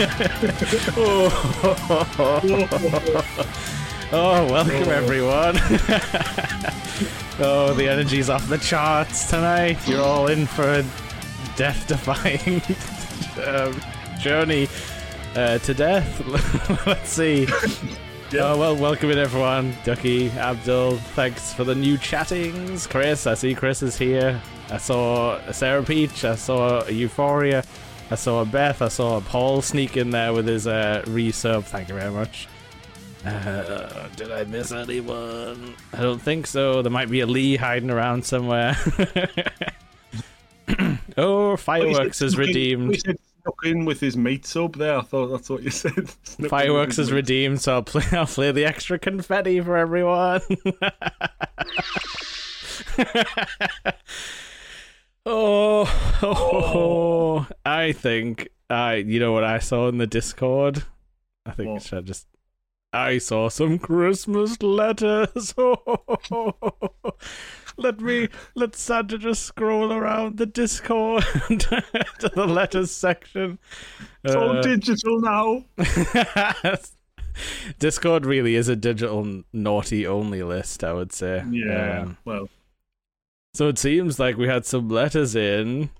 oh, welcome everyone. oh, the energy's off the charts tonight. You're all in for a death-defying um, journey uh, to death. Let's see. Oh, well, welcome in everyone. Ducky, Abdul, thanks for the new chattings. Chris, I see Chris is here. I saw Sarah Peach, I saw Euphoria, I saw a Beth, I saw a Paul sneak in there with his uh, resub. Thank you very much. Uh, did I miss anyone? I don't think so. There might be a Lee hiding around somewhere. oh, fireworks is redeemed. We said snuck in with his mate sub there. I thought that's what you said. Snuck Fireworks is redeemed, so I'll play. I'll play the extra confetti for everyone. Oh, oh, I think I. You know what I saw in the Discord? I think What? should I just. I saw some Christmas letters. let me let Santa just scroll around the Discord to the letters section. It's all Uh, digital now. Discord really is a digital naughty only list, I would say. Yeah. Um, well, so it seems like we had some letters in.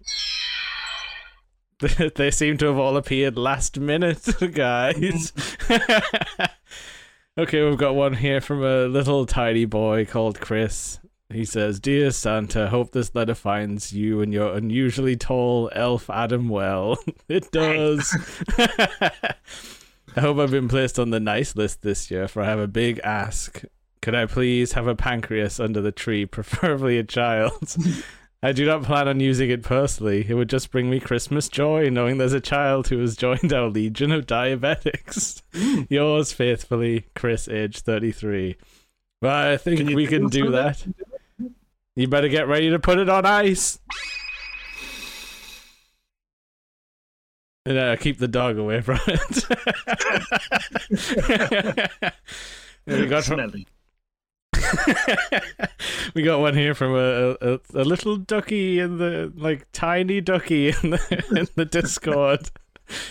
they seem to have all appeared last minute, guys. okay, we've got one here from a little tiny boy called Chris. He says, Dear Santa, hope this letter finds you and your unusually tall elf Adam well. it does. I hope I've been placed on the nice list this year, for I have a big ask. Could I please have a pancreas under the tree, preferably a child? I do not plan on using it personally. It would just bring me Christmas joy knowing there's a child who has joined our legion of diabetics. Yours faithfully, Chris, age 33. Well, I think Can we can do for that. You better get ready to put it on ice. And uh, keep the dog away from it. we got smelly. we got one here from a, a a little ducky in the like tiny ducky in the in the Discord.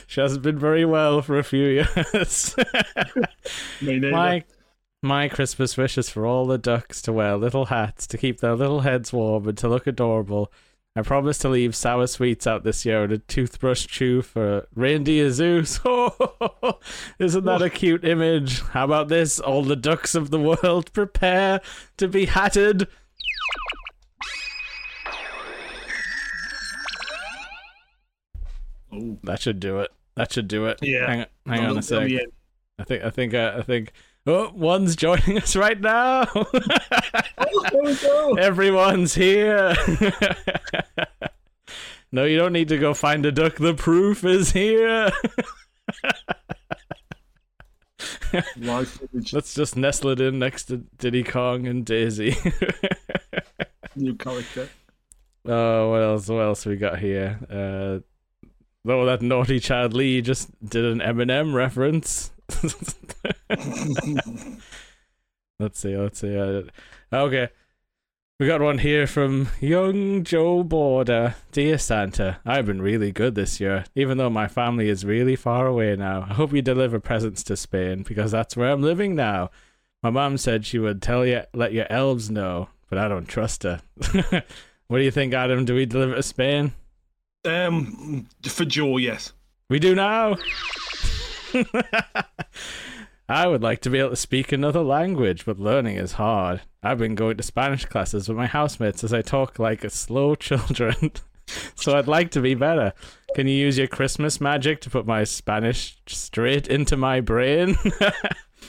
She hasn't been very well for a few years. My my Christmas wish is for all the ducks to wear little hats to keep their little heads warm and to look adorable. I promise to leave sour sweets out this year and a toothbrush chew for reindeer Zeus. Isn't that a cute image? How about this? All the ducks of the world prepare to be hatted. Oh. That should do it. That should do it. Yeah. Hang, hang on a sec. I think. I think. Uh, I think. Oh, one's joining us right now. Oh, there we go. Everyone's here. no, you don't need to go find a duck. The proof is here. Let's just nestle it in next to Diddy Kong and Daisy. New character. oh, what else? What else we got here? Uh, oh, that naughty child Lee just did an Eminem reference. let's see. Let's see. Uh, okay. We got one here from young Joe Border. Dear Santa, I've been really good this year, even though my family is really far away now. I hope you deliver presents to Spain because that's where I'm living now. My mom said she would tell you, let your elves know, but I don't trust her. what do you think, Adam? Do we deliver to Spain? Um, for Joe, yes. We do now. I would like to be able to speak another language, but learning is hard. I've been going to Spanish classes with my housemates as I talk like a slow children. so I'd like to be better. Can you use your Christmas magic to put my Spanish straight into my brain?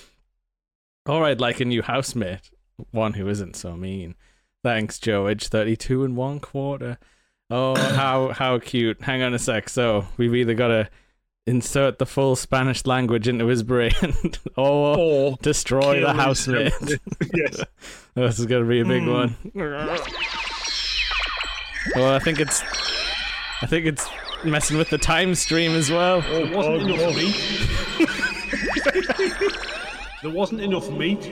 or I'd like a new housemate, one who isn't so mean. Thanks, Joe. Age thirty-two and one quarter. Oh, how how cute! Hang on a sec. So we've either got to insert the full Spanish language into his brain, or Or destroy the his housemate. yes. this is gonna be a big Hmm. one. Well, I think it's, I think it's messing with the time stream as well. There wasn't enough meat. there wasn't enough meat.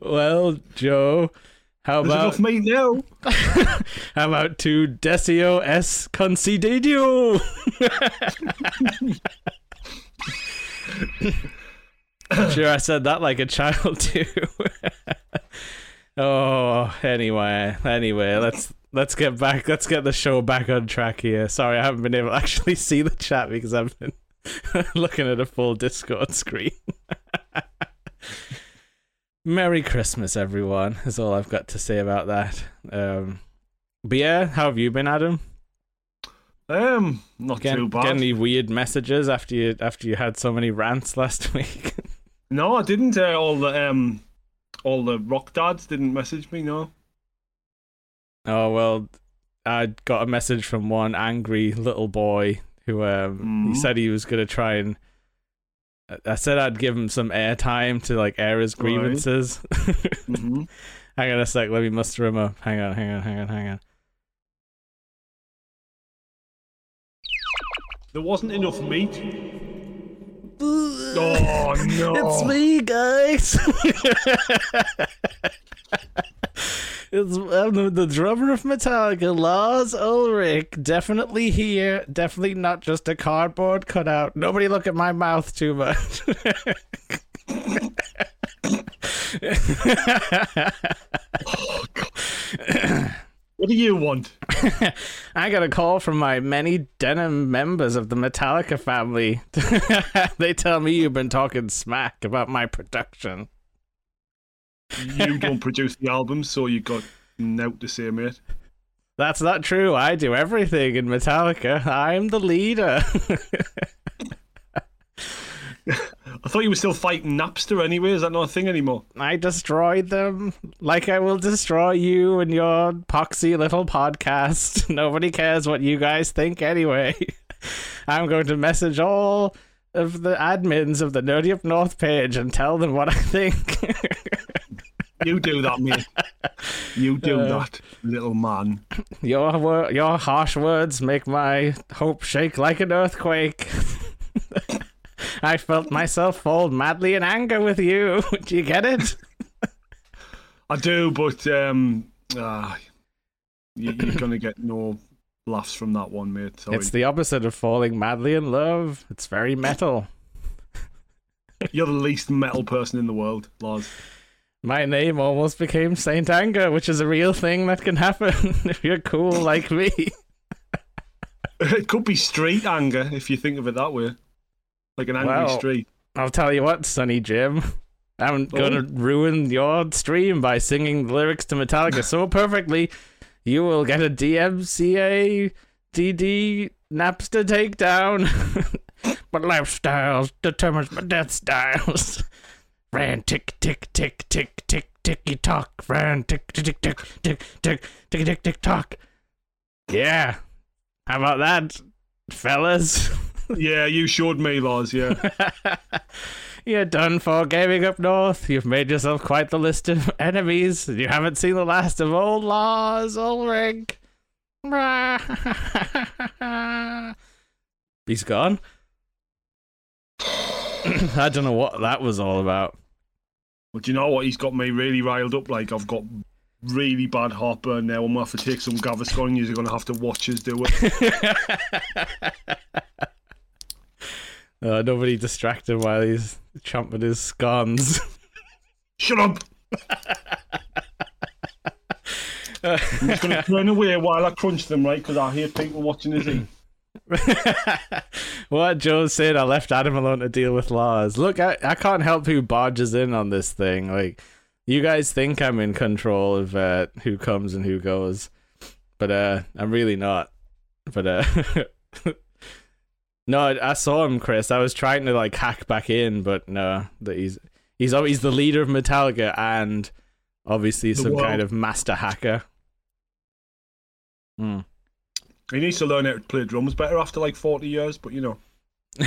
Well, Joe, How There's about enough meat now. how about to Desio S Considedio? sure, I said that like a child too. oh, anyway, anyway, let's let's get back. Let's get the show back on track here. Sorry, I haven't been able to actually see the chat because I've been looking at a full Discord screen. Merry Christmas, everyone. Is all I've got to say about that. Um, but yeah, how have you been, Adam? Um, not Get, too get any weird messages after you after you had so many rants last week? No, I didn't. Uh, all the um, all the rock dads didn't message me. No. oh well, I got a message from one angry little boy who um he Mhm. said he was gonna try and. I said I'd give him some airtime to like air his Right. grievances. hmm hang on a sec, let me muster him up. Hang on, hang on, hang on, hang on. There wasn't enough meat. Oh no! It's me, guys. it's um, the, the drummer of Metallica, Lars Ulrich. Definitely here. Definitely not just a cardboard cutout. Nobody look at my mouth too much. What do you want? I got a call from my many denim members of the Metallica family. they tell me you've been talking smack about my production. You don't produce the albums, so you got nout to say, mate. That's not true. I do everything in Metallica. I'm the leader. I thought you were still fighting Napster anyway. Is that not a thing anymore? I destroyed them like I will destroy you and your poxy little podcast. Nobody cares what you guys think anyway. I'm going to message all of the admins of the Nerdy Up North page and tell them what I think. You do that, mate. You do Uh. that, little man. your wor- your harsh words make my hope shake like an earthquake. I felt myself fall madly in anger with you. Do you get it? I do, but um, ah, you, you're gonna get no laughs from that one, mate. Sorry. It's the opposite of falling madly in love. It's very metal. You're the least metal person in the world, Lars. My name almost became Saint Anger, which is a real thing that can happen if you're cool like me. It could be street anger if you think of it that way, like an angry Well, street. I'll tell you what, Sonny Jim. I'm gonna oh. ruin your stream by singing the lyrics to Metallica so perfectly, you will get a DMCA DD Napster takedown. but lifestyles determines my death styles. Ran tick tick tick tick tick ticky tock. Ran tick tick tick tick tick tick tick tick tick tock. Yeah. How about that, fellas? Yeah, you showed me, Lars. Yeah, You're done for gaming up north. You've made yourself quite the list of enemies. You haven't seen the last of old Lars Ulrich. He's gone. I don't know what that was all about. but you know what? He's got me really riled up. Like I've got really bad heartburn now. I'm gonna have to take some Gaviscon. You're gonna have to watch us do it. Uh, nobody distracted while he's chomping his scones. Shut up. I'm just gonna turn away while I crunch them, right? Because I hear people watching us eat. what Joe said, I left Adam alone to deal with Lars. Look, I, I can't help who barges in on this thing. Like, you guys think I'm in control of uh, who comes and who goes, but uh, I'm really not. But uh, no, I, I saw him, Chris. I was trying to like hack back in, but no, that he's he's always the leader of Metallica and obviously The some world. kind of master hacker. Hmm. He needs to learn how to play drums better after like 40 years, but you know.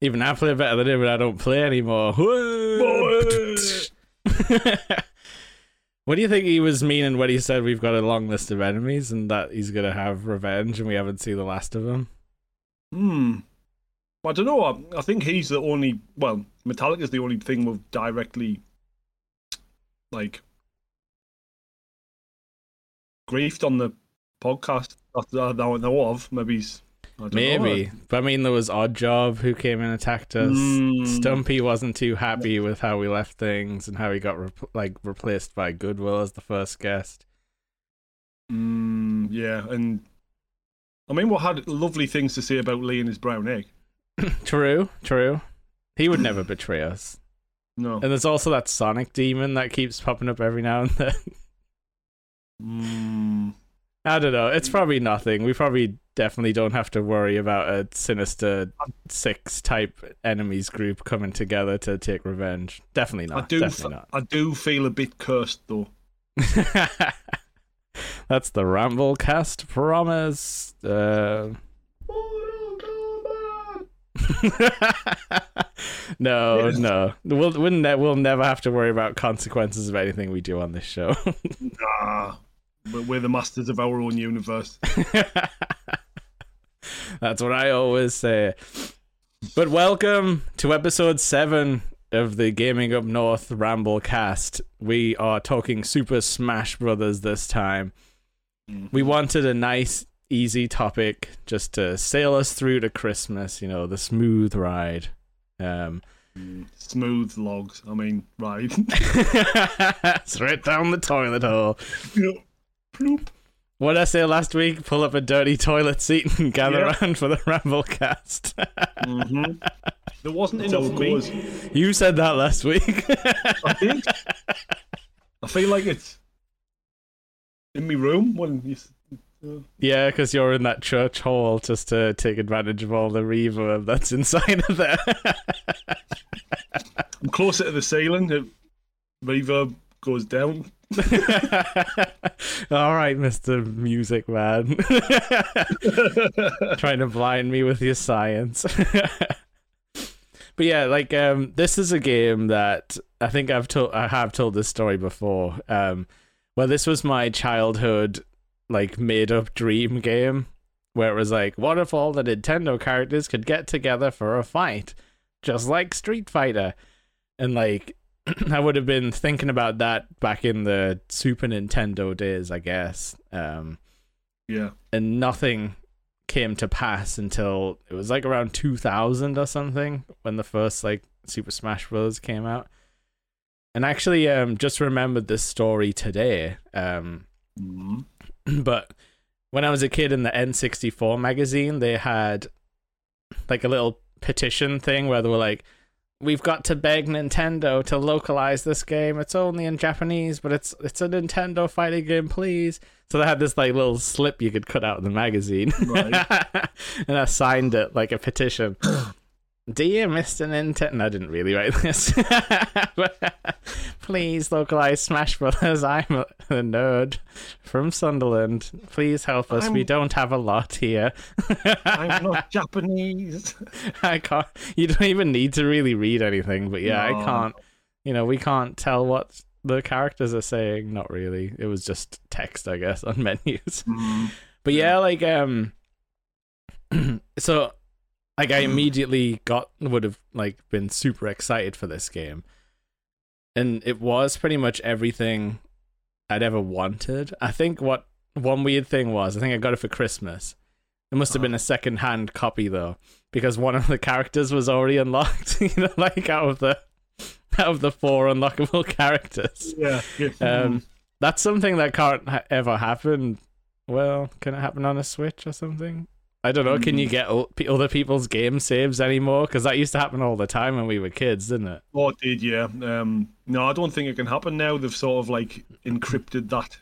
Even I play better than him, and I don't play anymore. what do you think he was meaning when he said we've got a long list of enemies and that he's gonna have revenge and we haven't seen the last of him? Hmm. I don't know. I, I think he's the only. Well, Metallica's the only thing we've directly, like, griefed on the podcast that I don't know of. Maybe he's I Maybe. Know. But I mean, there was Oddjob who came and attacked us. Mm. Stumpy wasn't too happy with how we left things and how he got re- like replaced by Goodwill as the first guest. Mm, yeah, and I mean, what had lovely things to say about Lee and his brown egg. true, true. He would never betray us. No. And there's also that Sonic demon that keeps popping up every now and then. Mm, I don't know. It's probably nothing. We probably definitely don't have to worry about a sinister six type enemies group coming together to take revenge. Definitely not. I do. Definitely f- I do feel a bit cursed though. That's the ramble cast promise. Uh... no, Yes. no. We'll we'll, ne- we'll never have to worry about consequences of anything we do on this show. Nah, but we're the masters of our own universe. That's what I always say. But welcome to episode 7 of the Gaming Up North Ramble cast. We are talking Super Smash Brothers this time. We wanted a nice, easy topic just to sail us through to Christmas, you know, the smooth ride. Um, Smooth logs. I mean, right. straight down the toilet hole. Ploop. What did I say last week? Pull up a dirty toilet seat and gather Yeah. around for the Ramble cast. hmm There wasn't So enough me. goes. you said that last week. I did. I feel like it's in my room when you. uh, Yeah, because you're in that church hall just to take advantage of all the reverb that's inside of there. I'm closer to the ceiling. The reverb goes down. all right, Mr. Music Man. Trying to blind me with your science. but yeah, like um this is a game that I think I've told I have told this story before. Um well this was my childhood like made up dream game where it was like what if all the Nintendo characters could get together for a fight just like Street Fighter and like I would have been thinking about that back in the Super Nintendo days, I guess. Um Yeah. and nothing came to pass until it was like around 2000 or something when the first like Super Smash Bros came out. And actually um just remembered this story today. Um Mhm. but when I was a kid in the N64 magazine, they had like a little petition thing where they were like, "We've got to beg Nintendo to localize this game. It's only in Japanese, but it's it's a Nintendo fighting game, please." So they had this like little slip you could cut out of the magazine, Right. and I signed it like a petition. Dear Mr. Nintendo, I didn't really write this. But Please localize Smash Brothers. I'm a, a nerd from Sunderland. Please help us. We I'm- don't have a lot here. I'm not Japanese. I can't. You don't even need to really read anything, but yeah, I can't. You know, we can't tell what the characters are saying. Not really. It was just text, I guess, on menus. Mhm. But yeah, like um so like I immediately got would have like been super excited for this game. And it was pretty much everything I'd ever wanted. I think what one weird thing was, I think I got it for Christmas. It must have been a second hand copy though, because one of the characters was already unlocked, you know, like out of the out of the four unlockable characters. Yeah. yeah. Um, that's something that can't ha- ever happen. Well, can it happen on a Switch or something? I don't know. Can you get other people's game saves anymore? Because that used to happen all the time when we were kids, didn't it? Oh, it did, yeah. Um, no, I don't think it can happen now. They've sort of like encrypted that,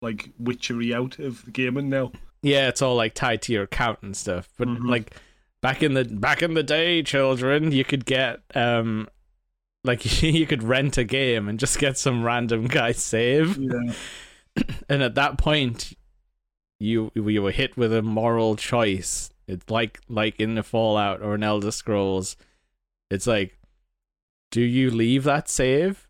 like witchery out of gaming now. Yeah, it's all like tied to your account and stuff. But Mhm. like back in the back in the day, children, you could get um like you could rent a game and just get some random guy save. Yeah. and at that point you you were hit with a moral choice. It's like like in the fallout or an elder scrolls. It's like do you leave that save?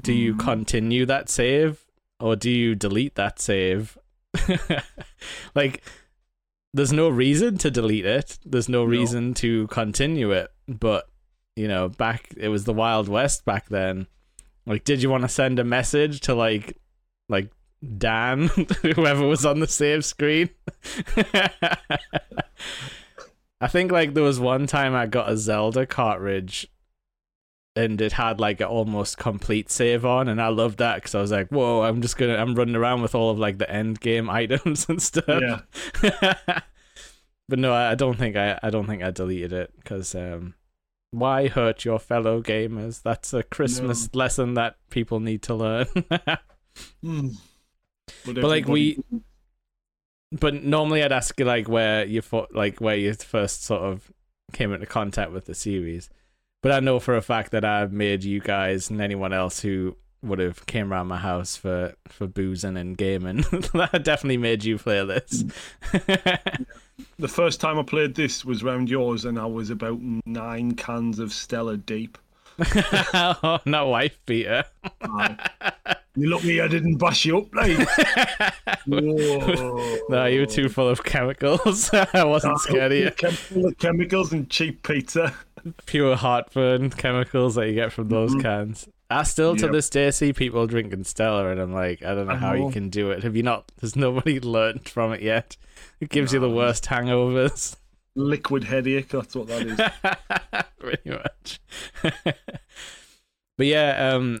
Do you Mhm. continue that save? Or do you delete that save? Like there's no reason to delete it. There's no No. reason to continue it. But you know back it was the wild west back then. Like did you want to send a message to like like Dan, whoever was on the save screen. I think like there was one time I got a Zelda cartridge and it had like an almost complete save on and I loved that because I was like, whoa, I'm just gonna I'm running around with all of like the end game items and stuff. Yeah. but no, I don't think I I don't think I deleted it because um why hurt your fellow gamers? That's a Christmas lesson that people need to learn. But like we, but normally I'd ask you like where you thought like where you first sort of came into contact with the series. But I know for a fact that I've made you guys and anyone else who would have came around my house for for boozing and gaming. I definitely made you play this. the first time I played this was round yours, and I was about nine cans of Stella deep. oh, not wife beater. You lucky I didn't bash you up, like. No, you were too full of chemicals. I wasn't scared of you. Chem- full of chemicals and cheap pizza. Pure heartburn chemicals that you get from those cans. I still to Yep. this day see people drinking Stella, and I'm like, I don't know I how you can do it. Have you not? Has nobody learned from it yet? It gives you the worst hangovers. Liquid headache, that's what that is. Pretty much. but yeah, um,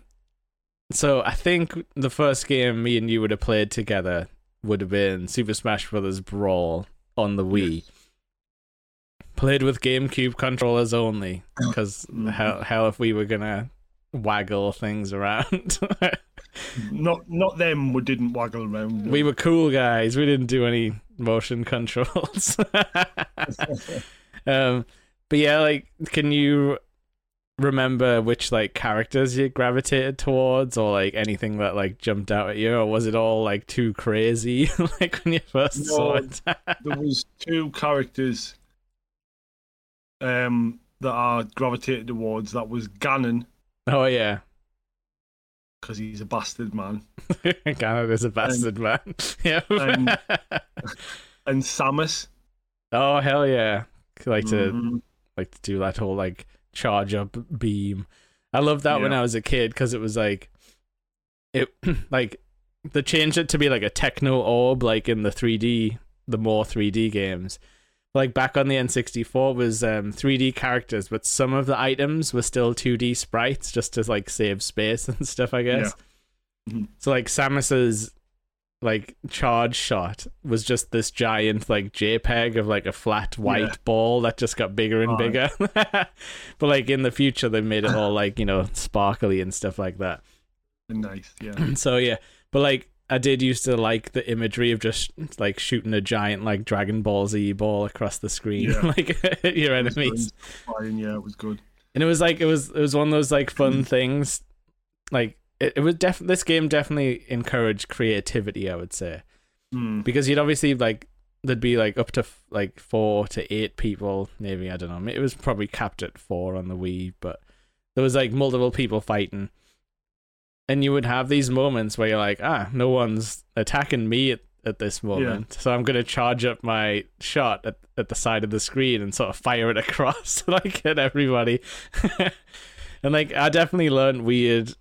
so I think the first game me and you would have played together would have been Super Smash Bros. Brawl on the Wii. Played with GameCube controllers only, because Mhm. hell, hell if we were gonna waggle things around. not not them We didn't waggle around. we were cool guys. We didn't do any motion controls. um, but yeah, like, can you remember which like characters you gravitated towards, or like anything that like jumped out at you, or was it all like too crazy like when you first saw it? there was two characters um that I gravitated towards. That was Ganon, oh yeah, because he's a bastard man, ganon is a bastard man. yeah. and- and Samus. oh hell yeah, like to Mhm. like to do that whole like charge up beam. I loved that when I was a kid because it was like it like they changed it to be like a techno orb like in the 3D the more 3D games. Like back on the N64 was um 3D characters, but some of the items were still 2D sprites just to like save space and stuff, I guess. Mhm. So like Samus's like charge shot was just this giant like JPEG of like a flat white Yeah. ball that just got bigger and Aye. bigger. but like in the future they made it all like, you know, sparkly and stuff like that. Nice, yeah. so yeah. But like I did used to like the imagery of just like shooting a giant like Dragon Ball Z ball across the screen Yeah. like at your enemies. Fine, yeah, it was good. And it was like it was it was one of those like fun things. Like it, it was def this game definitely encouraged creativity, I would say. Hmm. Because you'd obviously like there'd be like up to f- like four to eight people, maybe I don't know. It was probably capped at four on the Wii, but there was like multiple people fighting. And you would have these moments where you're like, ah, no one's attacking me at, at this moment. So I'm gonna charge up my shot at, at the side of the screen and sort of fire it across like at everybody. and like I definitely learned weird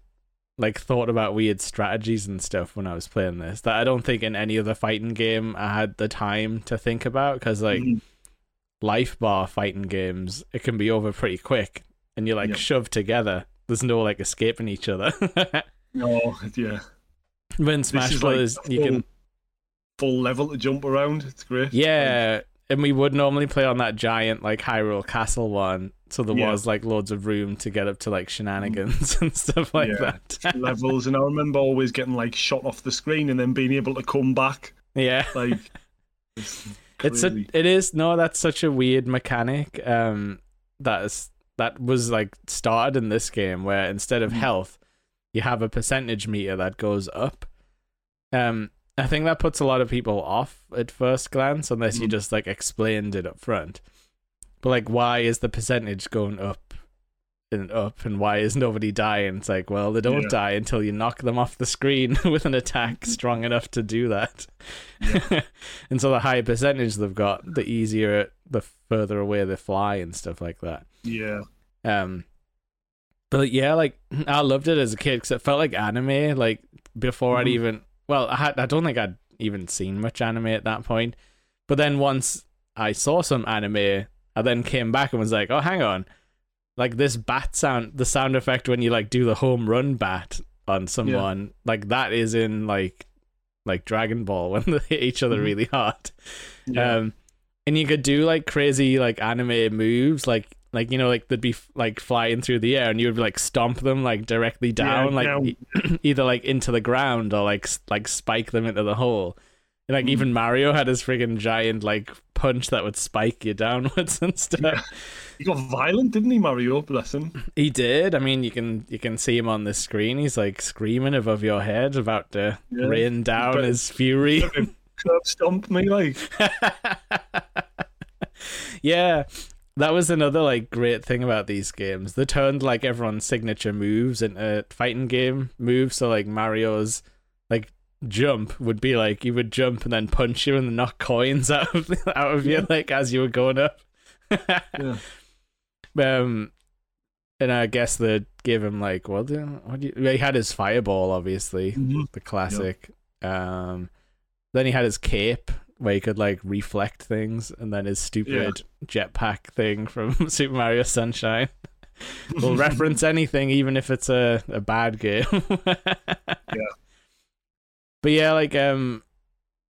like thought about weird strategies and stuff when I was playing this that I don't think in any other fighting game I had the time to think about because like Mhm. life bar fighting games it can be over pretty quick and you're like shoved together there's no like escaping each other No, yeah. when Smash is like Brothers you full, can full level to jump around. It's great. yeah and we would normally play on that giant like Hyrule Castle one so there Yeah. was like loads of room to get up to like shenanigans and stuff like Yeah. that levels, and I remember always getting like shot off the screen and then being able to come back. yeah Like, it's, it's a it is no that's such a weird mechanic um that is that was like started in this game where instead of Mhm. health you have a percentage meter that goes up um i think that puts a lot of people off at first glance unless you Mhm. just like explained it up front but like why is the percentage going up and up and why is nobody dying it's like well they don't Yeah. die until you knock them off the screen with an attack strong enough to do that Yeah. and so the higher percentage they've got, the easier, the further away they fly and stuff like that. yeah. Um, but yeah, like I loved it as a kid because it felt like anime. Like before I'd Mhm. even well, I had I don't think I'd even seen much anime at that point. But then once I saw some anime, I then came back and was like, oh, hang on, like this bat sound, the sound effect when you like do the home run bat on someone, like that is in like like Dragon Ball when they hit each other Mhm. really hard. Yeah. Um, and you could do like crazy like anime moves, like like you know like they'd be f- like flying through the air, and you would like stomp them like directly down, like down. e- either like into the ground or like s- like spike them into the hole. Like Mhm. even Mario had his friggin' giant like punch that would spike you downwards and stuff. Yeah. he got violent, didn't he, Mario? Bless him. He did. I mean, you can you can see him on the screen. He's like screaming above your head, about to Yeah. rain down But- his fury. Curb stomp me like. yeah, that was another like great thing about these games. They turned like everyone's signature moves into fighting game moves. So like Mario's jump would be like he would jump and then punch you and then knock coins out of out of you like as you were going up. Yeah. Um, and I guess they gave him like what? Do, what do you, well, he had his fireball, obviously, Mhm. the classic. Um, then he had his cape where he could like reflect things, and then his stupid jetpack thing from Super Mario Sunshine. will reference anything, even if it's a, a bad game. yeah. But yeah, like um,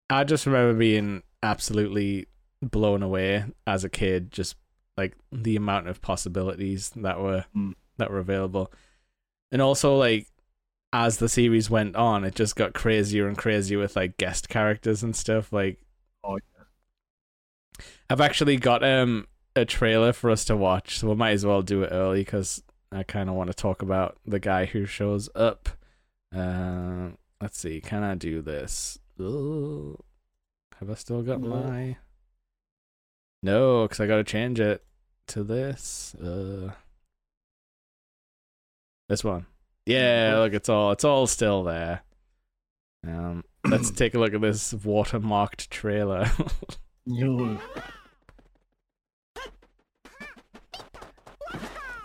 I just remember being absolutely blown away as a kid, just like the amount of possibilities that were Mm. that were available, and also like as the series went on, it just got crazier and crazier with like guest characters and stuff. Like, Oh, I've actually got um a trailer for us to watch, so we might as well do it early because I kind of want to talk about the guy who shows up. Uh, let's see, can I do this? Ooh. Have I still got No. my? No, because I got to change it to this. Uh, this one. Yeah, look, it's all it's all still there. Um, let's take a look at this watermarked trailer. Yo.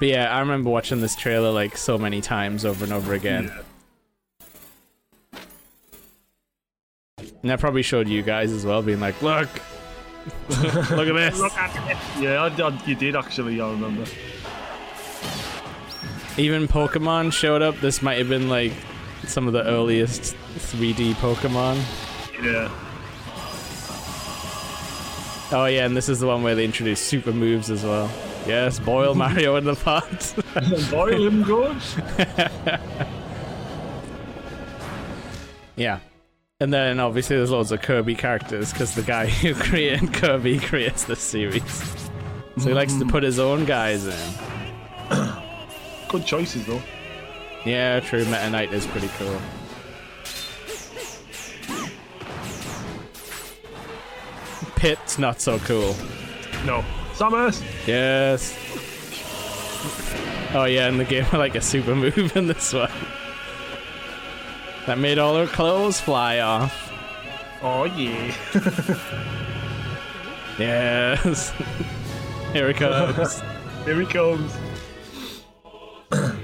But yeah, I remember watching this trailer like so many times over and over again. Yeah. And I probably showed you guys as well, being like, look, look at this. Look at it. Yeah, I, I, you did actually. I remember. Even Pokemon showed up. This might have been like some of the earliest 3D Pokemon. Yeah. Oh yeah, and this is the one where they introduced super moves as well. Yes, boil Mario in the pot. Boil him good. yeah. And then obviously there's loads of Kirby characters because the guy who created Kirby creates this series. So he likes to put his own guys in. Good choices though. Yeah, true. Meta Knight is pretty cool. Pit's not so cool. No. Samus. Yes. Oh yeah, in the game, like a super move in this one. That made all her clothes fly off. Oh yeah. Yes. Here it comes. Here he comes.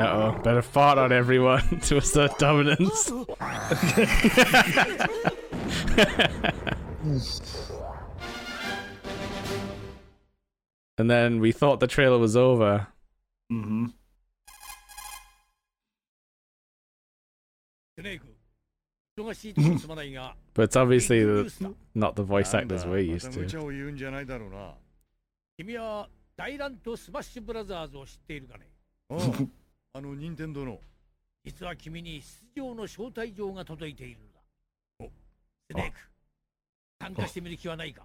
Uh oh, better fart on everyone to assert dominance. and then we thought the trailer was over. Mm-hmm. but it's obviously the, not the voice actors we're used to.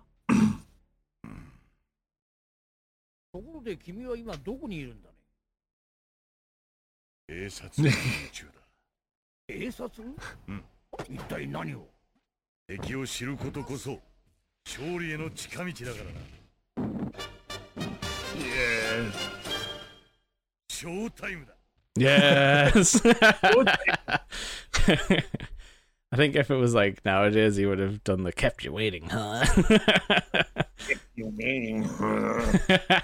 ところで君は今どこにいるんだね警察の中だ。警察うん一体何を敵を知ることこそ勝利への近道だからな。Yeah. ショータイムだ。Yes. I think if it was like nowadays, he would have done the kept you waiting, huh? You mean? but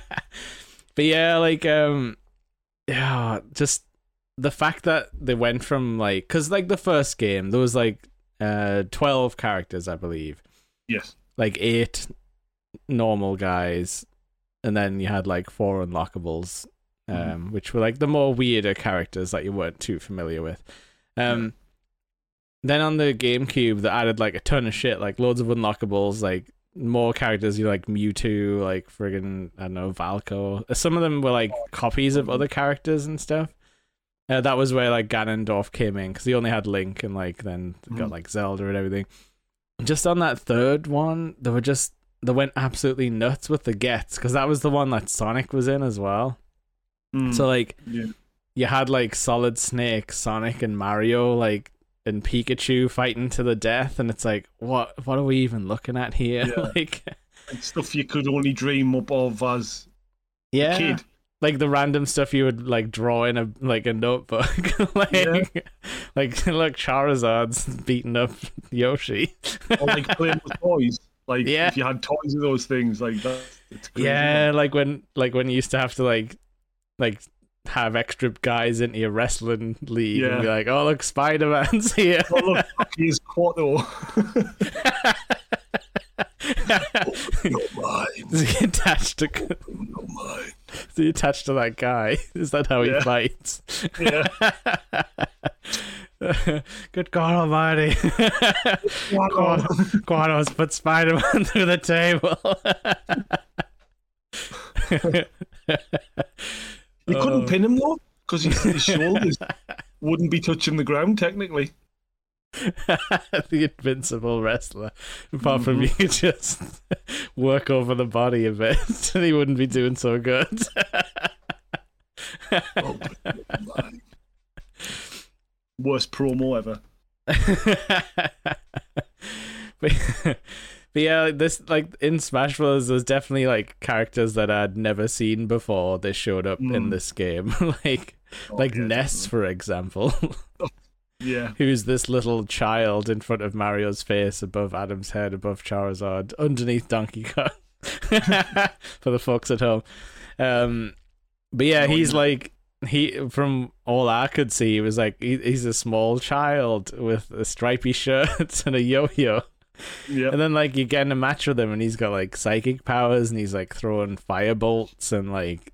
yeah, like um, yeah, just the fact that they went from like, cause like the first game there was like uh twelve characters, I believe, Yes. like eight normal guys, and then you had like four unlockables, um, Mhm. which were like the more weirder characters that you weren't too familiar with. Um, then on the GameCube, they added like a ton of shit, like loads of unlockables, like more characters. You know, like Mewtwo, like friggin' I don't know Falco. Some of them were like copies of other characters and stuff. Uh, that was where like Ganondorf came in because he only had Link and like then got Mhm. like Zelda and everything. Just on that third one, they were just they went absolutely nuts with the gets because that was the one that Sonic was in as well. Mm, So like yeah. you had like Solid Snake, Sonic, and Mario, like and Pikachu fighting to the death, and it's like, what what are we even looking at here? Yeah. like, stuff you could only dream up of as yeah, a kid. like the random stuff you would like draw in a like a notebook, like Yeah. like look Charizard's beating up Yoshi. Or like playing with toys. Like Yeah. if you had toys of those things, like that. Yeah, like when like when you used to have to like like have extra guys into your wrestling league and be like, oh look, Spider Man's here. Oh look, here's Kuato. no Is he attached to no is he attached to that guy? Is that how he fights? Yeah. Good God Almighty! Kuato. Quados put Spider Man through the table. You couldn't Oh. pin him though, because his, his shoulders wouldn't be touching the ground technically. the invincible wrestler. Apart from Mhm. you could just work over the body a bit, and he wouldn't be doing so good. Oh. Worst promo ever. but, but yeah, this like in Smash Bros. There's definitely like characters that I'd never seen before. They showed up in Mm. this game, like Oh, like yeah, Ness, for example, Yeah. who's this little child in front of Mario's face, above Adam's head, above Charizard, underneath Donkey Kong. for the folks at home, um, but yeah, No, he's like he from all I could see, he was like he, he's a small child with a stripy shirt and a yo-yo. Yeah. And then like you get in a match with him and he's got like psychic powers and he's like throwing fire bolts and like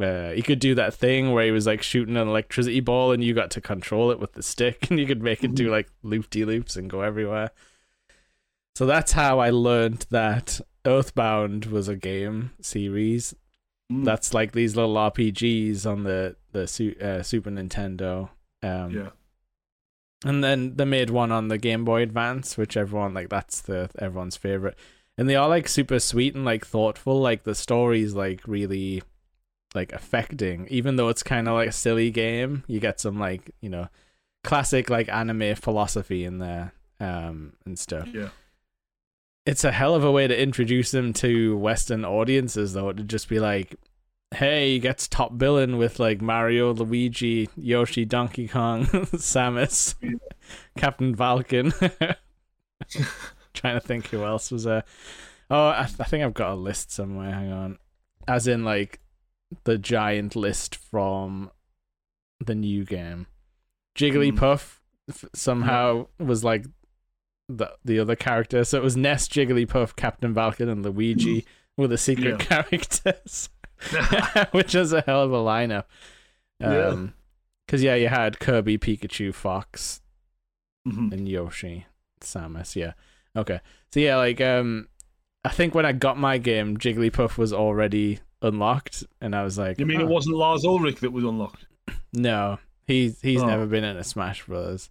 uh, he could do that thing where he was like shooting an electricity ball and you got to control it with the stick and you could make it do like loop de loops and go everywhere. So that's how I learned that Earthbound was a game series. Mm. That's like these little RPGs on the the su- uh, Super Nintendo. Um, yeah. And then they made one on the Game Boy Advance, which everyone like that's the everyone's favorite. And they are like super sweet and like thoughtful. Like the story's like really like affecting, even though it's kind of like a silly game. You get some like you know classic like anime philosophy in there um and stuff. Yeah. It's a hell of a way to introduce them to Western audiences, though. To just be like, hey, he gets top billing with like Mario, Luigi, Yoshi, Donkey Kong, Samus, Captain Falcon. Trying to think who else was there. Oh, I, I think I've got a list somewhere. Hang on. As in, like, the giant list from the new game. Jigglypuff hmm. f- somehow was like the the other character. So it was Ness, Jigglypuff, Captain Falcon, and Luigi were the secret characters, which is a hell of a lineup. Yeah. Um, because yeah, you had Kirby, Pikachu, Fox, Mhm. and Yoshi, Samus. Yeah. Okay. So yeah, like um, I think when I got my game, Jigglypuff was already unlocked, and I was like, You mean "Oh, it wasn't Lars Ulrich that was unlocked? No, he's he's Oh. never been in a Smash Bros.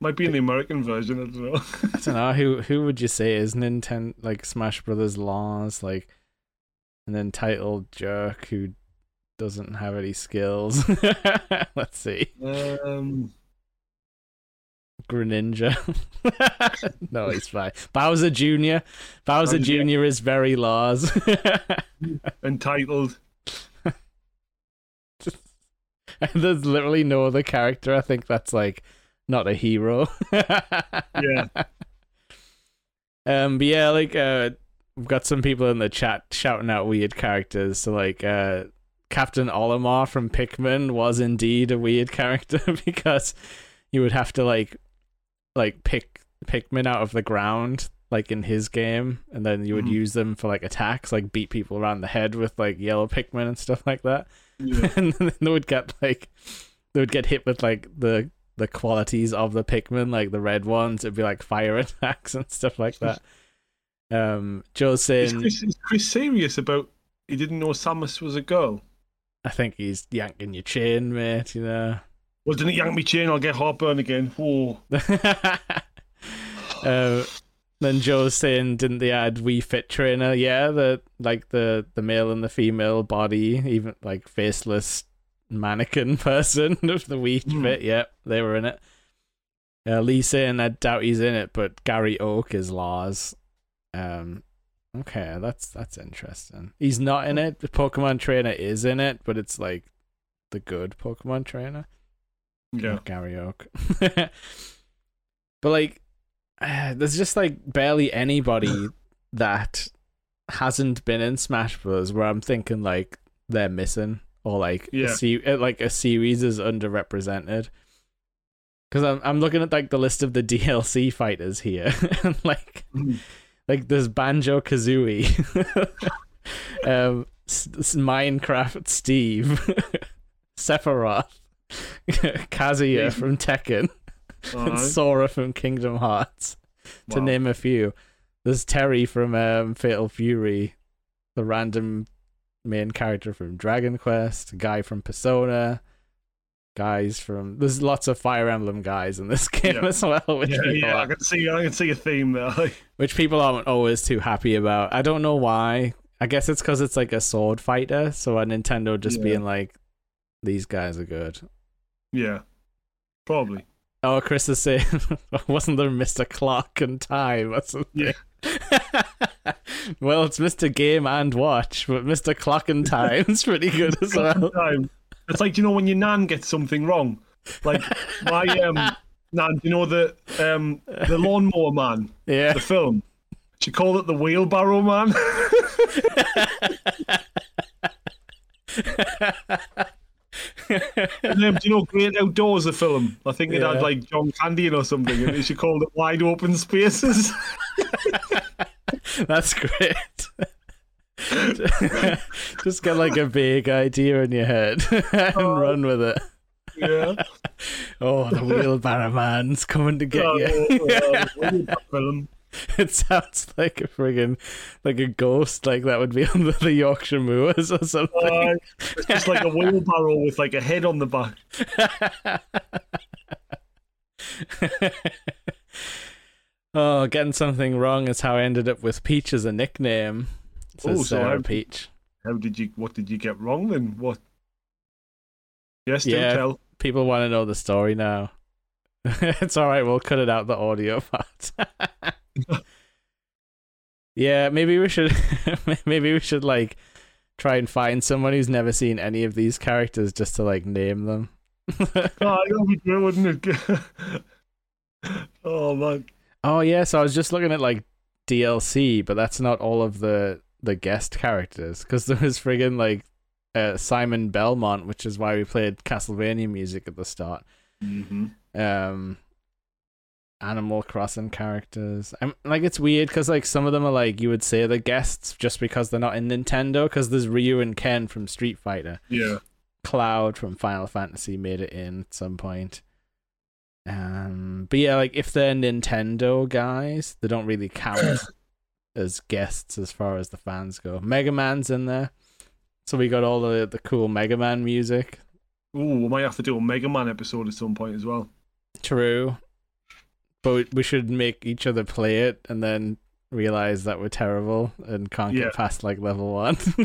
Might be in the American version. I don't know. I don't know who who would you say is Nintendo like Smash Brothers Lars like an entitled jerk who doesn't have any skills. Let's see, um, Greninja. no, he's fine. Bowser Jr. Bowser Bowser, yeah. Jr. is very Lars. entitled. And There's literally no other character. I think that's like not a hero. Yeah. Um, but yeah, like uh, we've got some people in the chat shouting out weird characters. So like uh, Captain Olimar from Pikmin was indeed a weird character because you would have to like like pick Pikmin out of the ground like in his game, and then you would Mhm. use them for like attacks, like beat people around the head with like yellow Pikmin and stuff like that. Yeah. and then they would get like they would get hit with like the the qualities of the Pikmin, like the red ones. It'd be like fire attacks and stuff like that. Um, Joe's Is saying, Chris, is Chris serious about he didn't know Samus was a girl? I think he's yanking your chain, mate. You know. Well, didn't yank me chain, I'll get heartburn again. Whoa. uh, then Joe's saying, didn't they add Wii Fit Trainer? Yeah, the like the the male and the female body, even like faceless mannequin person of the Wii Hmm. Fit. Yeah, they were in it. Uh, Lee saying, I doubt he's in it, but Gary Oak is Lars. Um, okay, that's that's interesting. He's not in it. The Pokemon Trainer is in it, but it's like the good Pokemon Trainer. Yeah. Not Gary Oak. but like, uh, there's just like barely anybody that hasn't been in Smash Bros. Where I'm thinking like they're missing or like Yeah. a se- uh, like a series is underrepresented. Because I'm I'm looking at like the list of the DLC fighters here, and like Mhm. Like there's Banjo Kazooie, um, S- S- Minecraft Steve, Sephiroth, Kazuya from Tekken, and Sora from Kingdom Hearts, to Wow. name a few. There's Terry from um, Fatal Fury, the random main character from Dragon Quest, guy from Persona, guys from. There's lots of Fire Emblem guys in this game Yeah. as well, which Yeah, yeah, I can see, I can see a theme there. which people aren't always too happy about. I don't know why. I guess it's because it's like a sword fighter, so a Nintendo just Yeah. being like, "These guys are good." yeah, probably. Oh, Chris is saying, wasn't there Mr. Clock and Time or something? Yeah. well, it's Mr. Game and Watch, but Mr. Clock and Time's pretty good as well. Time. It's like you know when your nan gets something wrong. Like my um nan, you know the um the lawnmower man, Yeah. the film. She called it the wheelbarrow man. and then, do you know Great Outdoors, the film? I think it Yeah. had like John Candy in or something, and she called it Wide Open Spaces. That's great. Just get like a big idea in your head and run with it. yeah. Oh, the wheelbarrow man's coming to get Oh, you. oh, oh. It sounds like a friggin' like a ghost, like that would be on the, the Yorkshire Moors or something. Uh, it's just like a wheelbarrow with like a head on the back. oh, getting something wrong is how I ended up with Peach as a nickname. Says Oh, so Sarah how- Peach. How did you? What did you get wrong then? What? Yes, Yeah. tell. People want to know the story now. it's all right. We'll cut it out the audio part. yeah, maybe we should. maybe we should like try and find someone who's never seen any of these characters just to like name them. Oh, that would be good, wouldn't it? oh man. Oh yeah, so I was just looking at like DLC, but that's not all of the the guest characters because there was friggin' like uh, Simon Belmont, which is why we played Castlevania music at the start. Mm-hmm. Um, Animal Crossing characters. I'm like it's weird because like some of them are like you would say the guests just because they're not in Nintendo. Because there's Ryu and Ken from Street Fighter. Yeah. Cloud from Final Fantasy made it in at some point. Um, but yeah, like if they're Nintendo guys, they don't really count as guests as far as the fans go. Mega Man's in there, so we got all the the cool Mega Man music. Ooh, we might have to do a Mega Man episode at some point as well. True, but we- should make each other play it and then realize that we're terrible and can't Yeah. get past like level one.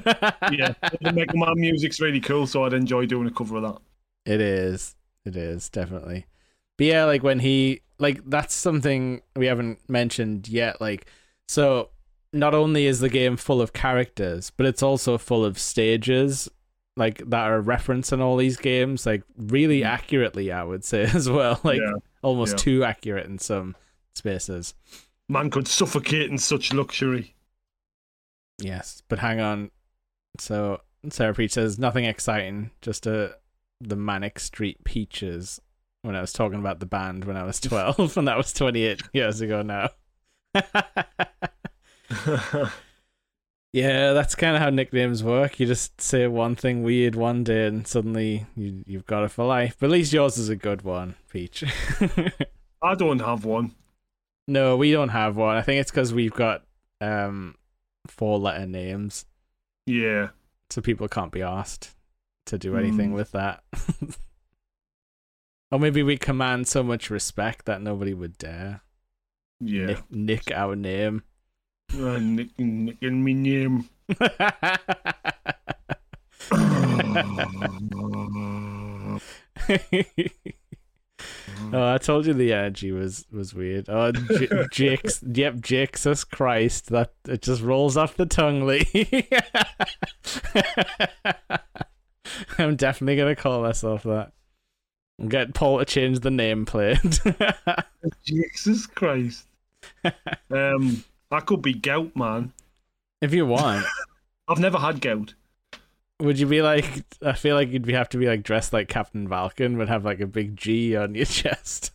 Yeah, the Mega Man music's really cool, so I'd enjoy doing a cover of that. It is. It is definitely. But yeah, like when he like that's something we haven't mentioned yet. Like so, not only is the game full of characters, but it's also full of stages like that are referenced in all these games, like really mm-hmm. accurately. I would say as well, like yeah, almost yeah. too accurate in some spaces. man could suffocate in such luxury. Yes, but hang on. So Sarah Peach says nothing exciting, just a the Manic Street Peaches. When I was talking about the band when I was twelve, and that was twenty eight years ago now. yeah, that's kind of how nicknames work. You just say one thing weird one day, and suddenly you you've got it for life. But at least yours is a good one, Peach. I don't have one. no, we don't have one. I think it's because we've got um four letter names. Yeah. so people can't be asked to do anything Hmm. with that. or maybe we command so much respect that nobody would dare Yeah. nick, nick our name. Uh, Nick, Nick and me name. oh, I told you the energy was was weird. Oh, J- Jake's, yep, Jesus Christ, that it just rolls off the tongue, Lee. I'm definitely gonna call myself that. And get Paul to change the nameplate. Jesus Christ. um, that could be gout, man. if you want, I've never had gout. would you be like? I feel like you'd have to be like dressed like Captain Falcon, but have like a big G on your chest.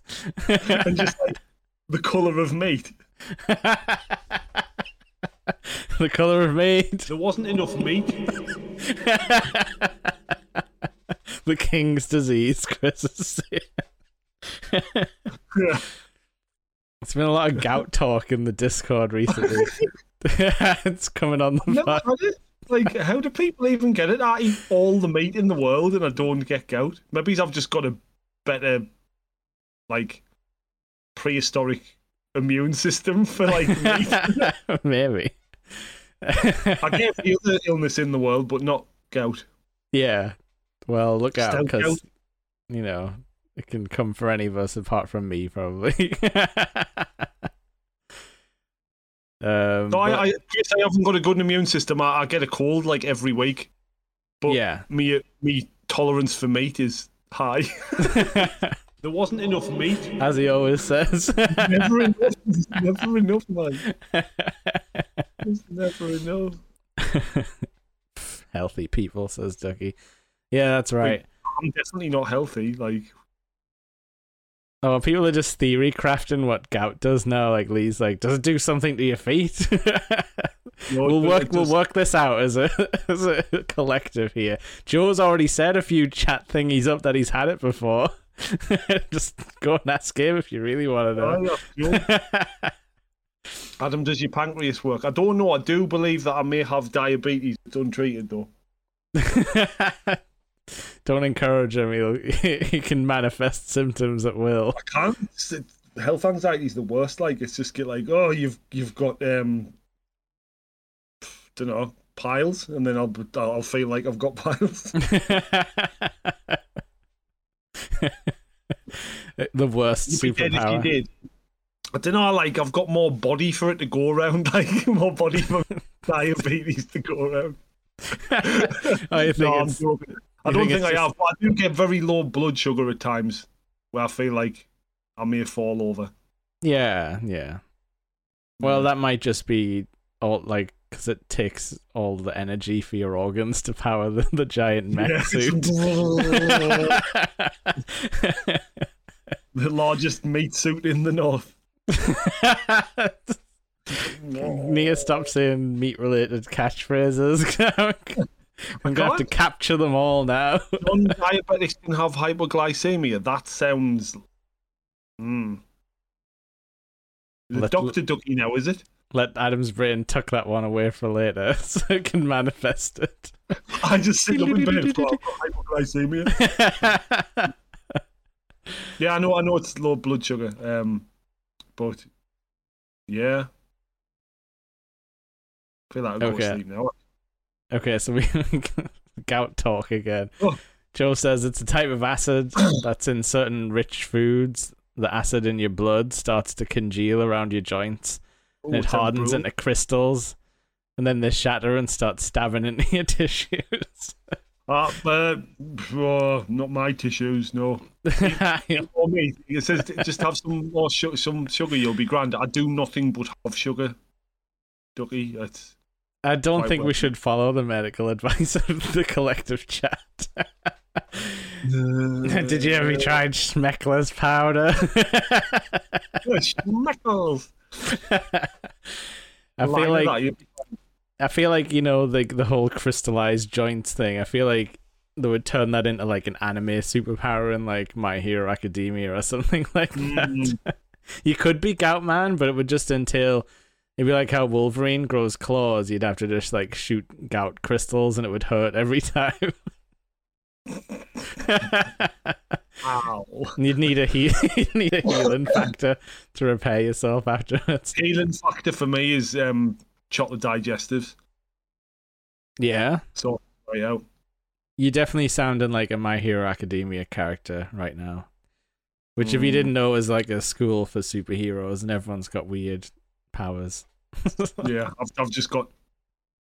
And just like the colour of meat. the color of meat. There wasn't enough meat. the king's disease, Chris is saying. Yeah. It's been a lot of gout talk in the Discord recently. it's coming on the Never pod. had it. Like, how do people even get it? I eat all the meat in the world and I don't get gout. Maybe I've just got a better, like, prehistoric immune system for like meat. Maybe. I get every other illness in the world, but not gout. yeah. Well, look out Still because you know it can come for any of us apart from me, probably. um, No, I, but- I guess I haven't got a good immune system. I, I get a cold like every week, but yeah. me me tolerance for meat is high. there wasn't enough meat. As he always says. Never enough. Never enough, man. There's never enough. Healthy people, says Ducky. Yeah, that's right. I'm definitely not healthy. Like, Oh, people are just theory crafting what gout does now. Like Lee's like, does it do something to your feet? we'll work. We'll work this out as a as a collective here. Joe's already said a few chat thingies up that he's had it before. just go and ask him if you really want to know. Oh. Adam, does your pancreas work? I don't know. I do believe that I may have diabetes. It's untreated though. Don't encourage him. He'll, he can manifest symptoms at will. I can't. It- health anxiety is the worst. Like, it's just get like, oh, you've you've got um, don't know piles, and then I'll I'll feel like I've got piles. the worst You'd be dead if you superpower. did. I don't know. Like, I've got more body for it to go around. Like, more body for diabetes to go around. I think no, I'm it's joking. I don't think think, I just- have. But I do get very low blood sugar at times, where I feel like I may fall over. yeah, yeah. Well, that might just be all like because it takes all the energy for your organs to power the, the giant mech Yeah. suit. the largest meat suit in the north. Nia, stop saying meat-related catchphrases. I'm gonna have to capture them all now. Non-diabetics can have hypoglycemia. That sounds. Hmm. Let- Doctor Ducky now, is it? Let Adam's brain tuck that one away for later, so it can manifest it. I just sit up in bed. Hypoglycemia. Yeah, I know. I know it's low blood sugar. Um, but yeah, I feel like I'll go Okay. to sleep now. Okay, so we gout talk again. Oh. Joe says it's a type of acid that's in certain rich foods. The acid in your blood starts to congeal around your joints, and it hardens into crystals, and then they shatter and start stabbing into your tissues. Uh, uh, oh, not my tissues. No. For me, it says just have some more su- some sugar. You'll be grand. I do nothing but have sugar. Ducky, it's I don't think we should follow the medical advice of the collective chat. Did you ever try Schmeckler's powder? Schmeckles. I feel like I feel like you know the the whole crystallized joints thing. I feel like they would turn that into like an anime superpower in like My Hero Academia or something like that. Mm. You could be Goutman, but it would just entail. It'd be like how Wolverine grows claws. You'd have to just like shoot gout crystals, and it would hurt every time. Ow. You'd need a heal. You'd need a healing factor to repair yourself afterwards. Healing factor for me is um, chocolate digestives. Yeah, So, out. you definitely sounding like a My Hero Academia character right now. Which, if you Mm. didn't know, is like a school for superheroes, and everyone's got weird powers. Yeah, I've, I've just got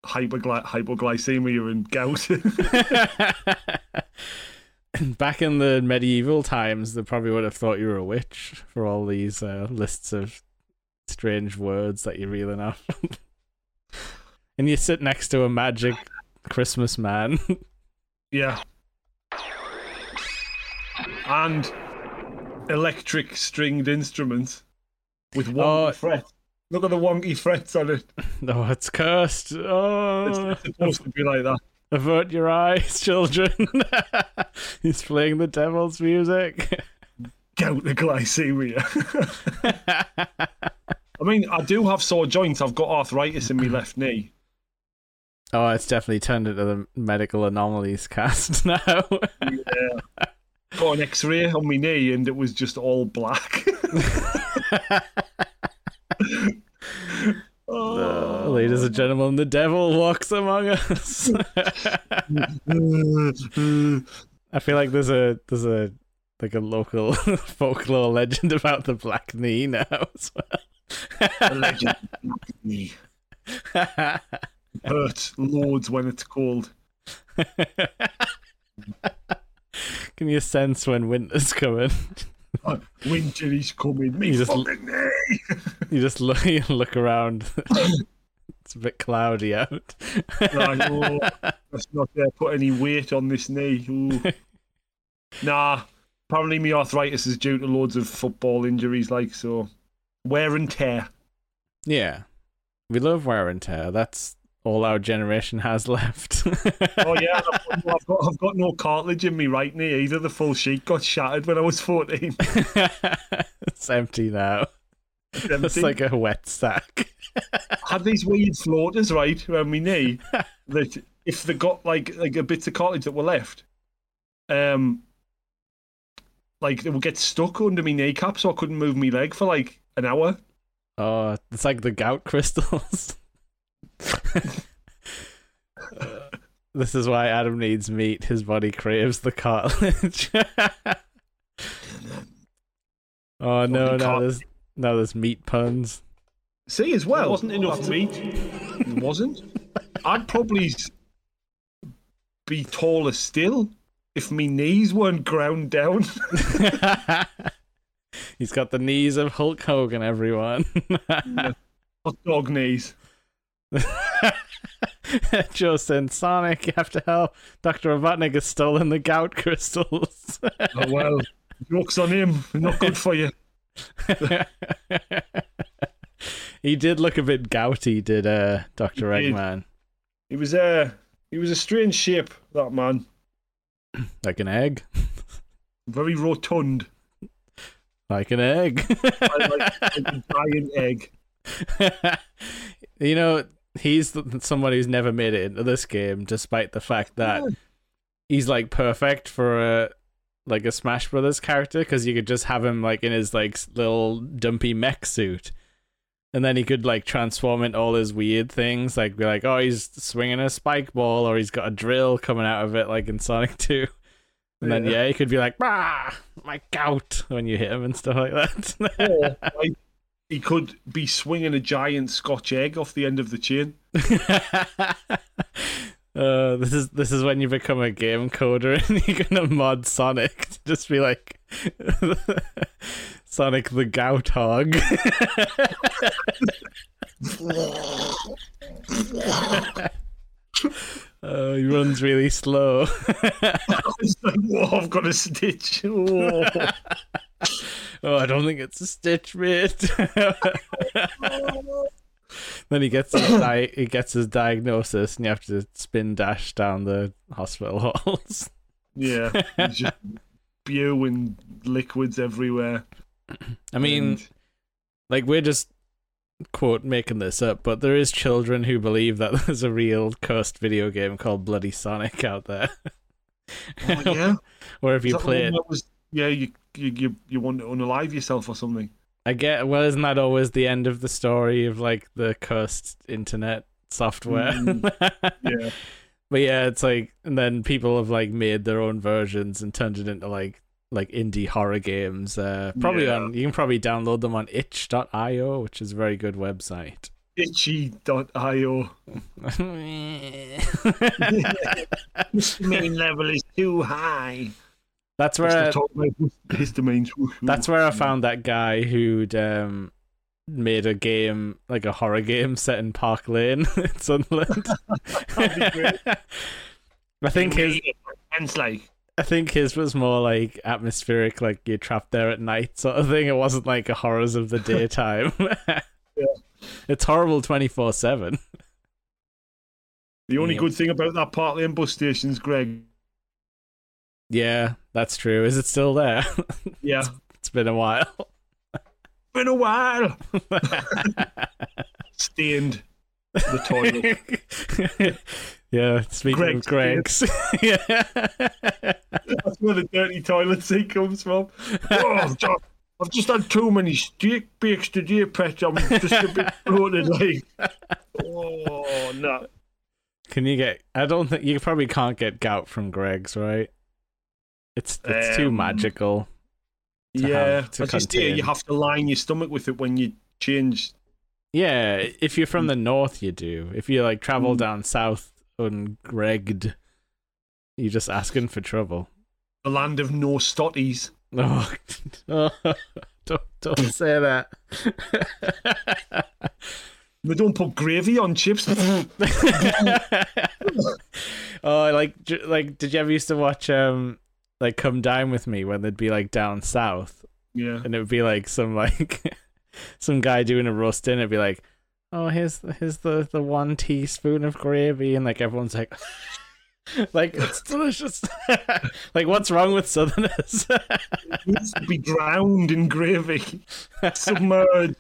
hypergly- hypoglycemia and gout. Back in the medieval times, they probably would have thought you were a witch for all these uh, lists of strange words that you're reeling off. and you sit next to a magic Christmas man. yeah. And electric stringed instruments with wonky Oh. frets. Look at the wonky frets on it. oh, it's cursed. Oh, It's supposed to be like that. avert your eyes, children. He's playing the devil's music. Gout and glycemia. I mean, I do have sore joints. I've got arthritis in my left knee. oh, it's definitely turned into the medical anomalies cast now. Yeah. Got an X-ray on my knee, and it was just all black. Uh, ladies and gentlemen, the devil walks among us. I feel like there's a there's a like a local folklore legend about the black knee now. as Alleged knee. Hurt loads when it's cold. Can you a sense when winter's coming? Winter is coming. Me You just- fucking knee. You just look you look around. it's a bit cloudy out. Like, oh, let's not uh, put any weight on this knee. Ooh. Nah, apparently my arthritis is due to loads of football injuries, like so. Wear and tear. Yeah. We love wear and tear. That's all our generation has left. Oh yeah, I've, got, I've got I've got no cartilage in me right knee either. The full sheet got shattered when I was fourteen. it's empty now. It's It's like a wet sack. I had these weird floaters right around my knee that if they got like like a bits of cartilage that were left, um, like they would get stuck under my kneecap, so I couldn't move my leg for like an hour. Oh, it's like the gout crystals. Uh, this is why Adam needs meat. His body craves the cartilage. oh no, Fucking no, there's no, there's meat puns. See, as well, wasn't enough meat. It wasn't. I'd probably be taller still if my knees weren't ground down. He's got the knees of Hulk Hogan, everyone. Hot dog knees. Joe sent Sonic, to help. Dr. Robotnik has stolen the gout crystals. Oh well, jokes on him. Not good for you. he did look a bit gouty, did uh, Dr. He did. Eggman. He was a he was a strange shape. That man, Like an egg. very rotund, Like an egg. like, like a giant egg. you know, he's someone who's never made it into this game, despite the fact that he's like perfect for a like a Smash Brothers character because you could just have him like in his like little dumpy mech suit, and then he could like transform into all his weird things, like be like, oh, he's swinging a spike ball, or he's got a drill coming out of it, like in Sonic Two. And then Yeah. yeah, he could be like, "Bah, my gout" when you hit him and stuff like that. Like, he could be swinging a giant Scotch egg off the end of the chain. uh, this is this is when you become a game coder and you're gonna mod Sonic to just be like Sonic the Gout Hog. Oh, he runs really slow. Like, I've got a stitch. Oh. oh, I don't think it's a stitch, mate. then he gets his di- he gets his diagnosis, and you have to spin dash down the hospital halls. Yeah, just spewing liquids everywhere. I mean, And- like we're just quote making this up, but there is children who believe that there's a real cursed video game called Bloody Sonic out there, oh, yeah, where if you play it, was, yeah, you, you you you want to unalive yourself or something. I get. Well, isn't that always the end of the story of like the cursed internet software? Yeah, But yeah, it's like, and then people have like made their own versions and turned it into like like indie horror games. Uh, probably Yeah. on you can probably download them on itch.io, which is a very good website. itchy.io. main level is too high. That's where the top of histamine? that's where I found that guy who'd um made a game like a horror game set in Park Lane in Sunderland. I think his It's like I think his was more like atmospheric, like you're trapped there at night sort of thing. It wasn't like a horrors of the daytime. It's horrible twenty four seven. the only Yeah. good thing about that Park Lane bus station is Greg. Yeah, that's true. Is it still there? Yeah, it's been a while. been a while. Stained the toilet. yeah, speaking of Greggs Greggs. yeah. That's where the dirty toilet seat comes from. Oh, I've, just, I've just had too many steak bakes today, Pet. I'm just a bit bloated. Like, oh no. Can you get I don't think you probably can't get gout from Greggs, right? It's it's too Um, magical. to yeah, have- to I just hear you have to line your stomach with it when you change. Yeah, if you're from the north, you do. If you like travel Mm. down south ungregged, you're just asking for trouble. The land of no stotties. Oh, oh don't don't say that. They don't put gravy on chips. oh, like like did you ever used to watch um like Come dine with Me when they'd be like down south yeah. and it would be like some like some guy doing a roast it'd be like, oh here's the, here's the the one teaspoon of gravy and like everyone's like. like it's delicious. like what's wrong with Southerners? It needs to be drowned in gravy, submerged.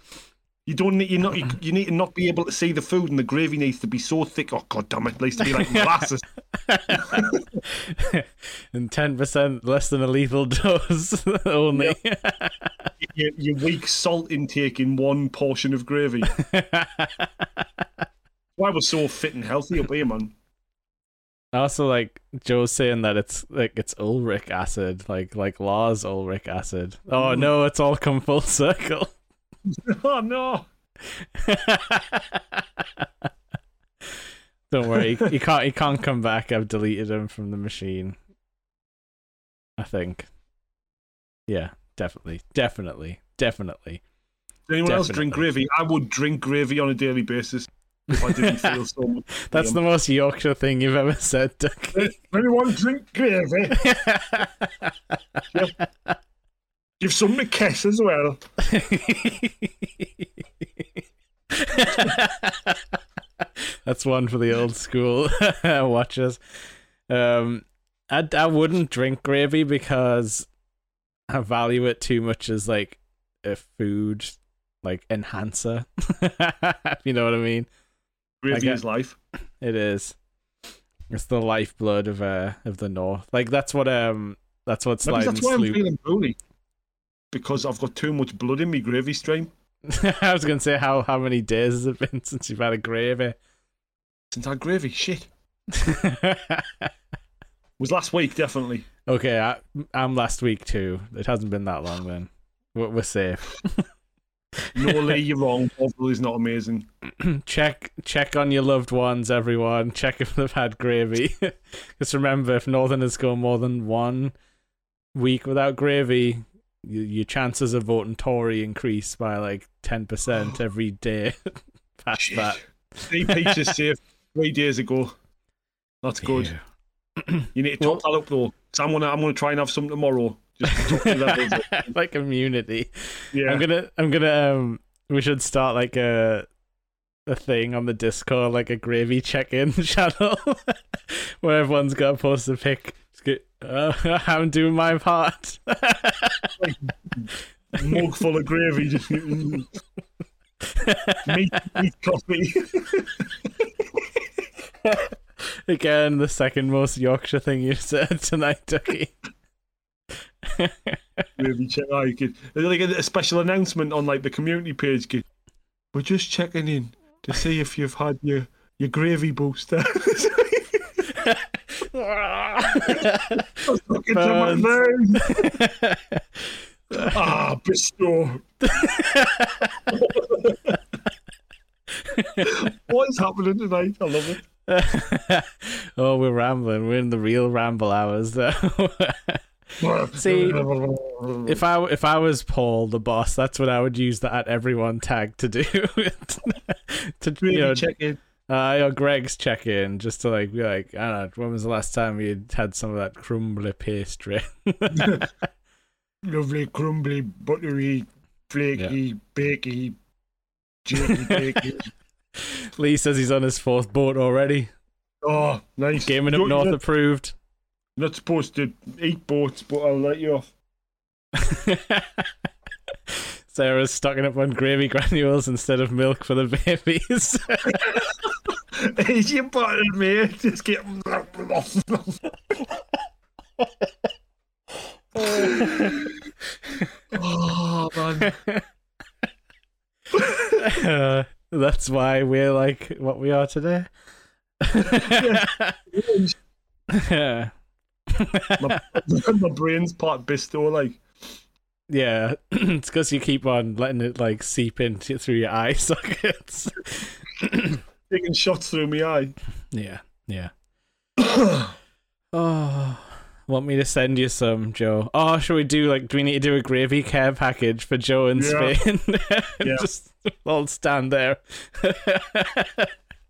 You don't need you not you, you need to not be able to see the food, and the gravy needs to be so thick. Oh god damn it! It needs to be like molasses. and ten percent less than a lethal dose only. your, your weak salt intake in one portion of gravy. Why we're so fit and healthy up here, man. also, like Joe's saying that it's like it's Ulrich acid, like like Lars Ulrich acid. Oh Mm. no, it's all come full circle. Oh no! Don't worry, he can't he can't come back. I've deleted him from the machine. I think. Yeah, definitely, definitely, definitely. Does anyone else drink gravy? I would drink gravy on a daily basis if I didn't feel so much. That's the most Yorkshire thing you've ever said, Ducky. Anyone drink gravy? Give some a kiss as well. That's one for the old school watchers. Um, I I wouldn't drink gravy because I value it too much as like a food like enhancer. you know what I mean? Gravy is life. It is. It's the lifeblood of uh of the north. Like that's what um that's what Maybe slide and that's why I'm feeling poorly. Because I've got too much blood in me gravy stream. I was gonna say how how many days has it been since you've had a gravy? Since I had gravy, shit. was last week, definitely. okay, I, I'm last week too. It hasn't been that long then. We're, we're safe. No, Lee, you're wrong. Bovril is not amazing. check check on your loved ones, everyone. Check if they've had gravy. Just remember, if Northerners go more than one week without gravy, your chances of voting Tory increase by like ten percent every day. Past Shit. that. Three pizzas safe. three days ago. That's good. Yeah. You need to top that up though. So I'm gonna I'm gonna try and have some tomorrow. Just to top the levels like immunity. Yeah. I'm gonna I'm gonna um we should start like a a thing on the Discord, like a gravy check-in channel where everyone's got to post a pic. Get, uh, I'm doing my part. mug full of gravy. Just meat, meat coffee. Again, the second most Yorkshire thing you said tonight, Ducky. gravy check. Oh, could, like a, a special announcement on like the community page. Kid. We're just checking in to see if you've had your your gravy booster. Look into my Ah, bestow. what is happening tonight? I love it. oh, we're rambling. We're in the real ramble hours, though. See, if I if I was Paul, the boss, that's what I would use the at everyone tag to do. to you know, check in. uh, or Greggs check in, just to like be like, I don't know, when was the last time you had some of that crumbly pastry? Lovely, crumbly, buttery, flaky, bakey, jakey, bakey. Lee says he's on his fourth boat already. Oh, nice. Gaming up north approved. Not supposed to eat boats, but I'll let you off. Sarah's stocking up on gravy granules instead of milk for the babies. Eat your button, mate. Just get. oh man. Uh, that's why we're like what we are today. yeah. my, my brain's part bisto, like. Yeah, it's because you keep on letting it like seep into through your eye sockets. taking shots through my eye. yeah, yeah. oh, want me to send you some, Joe? Oh, should we do like? Do we need to do a gravy care package for Joe in Yeah. Spain? Yeah. Just all stand there,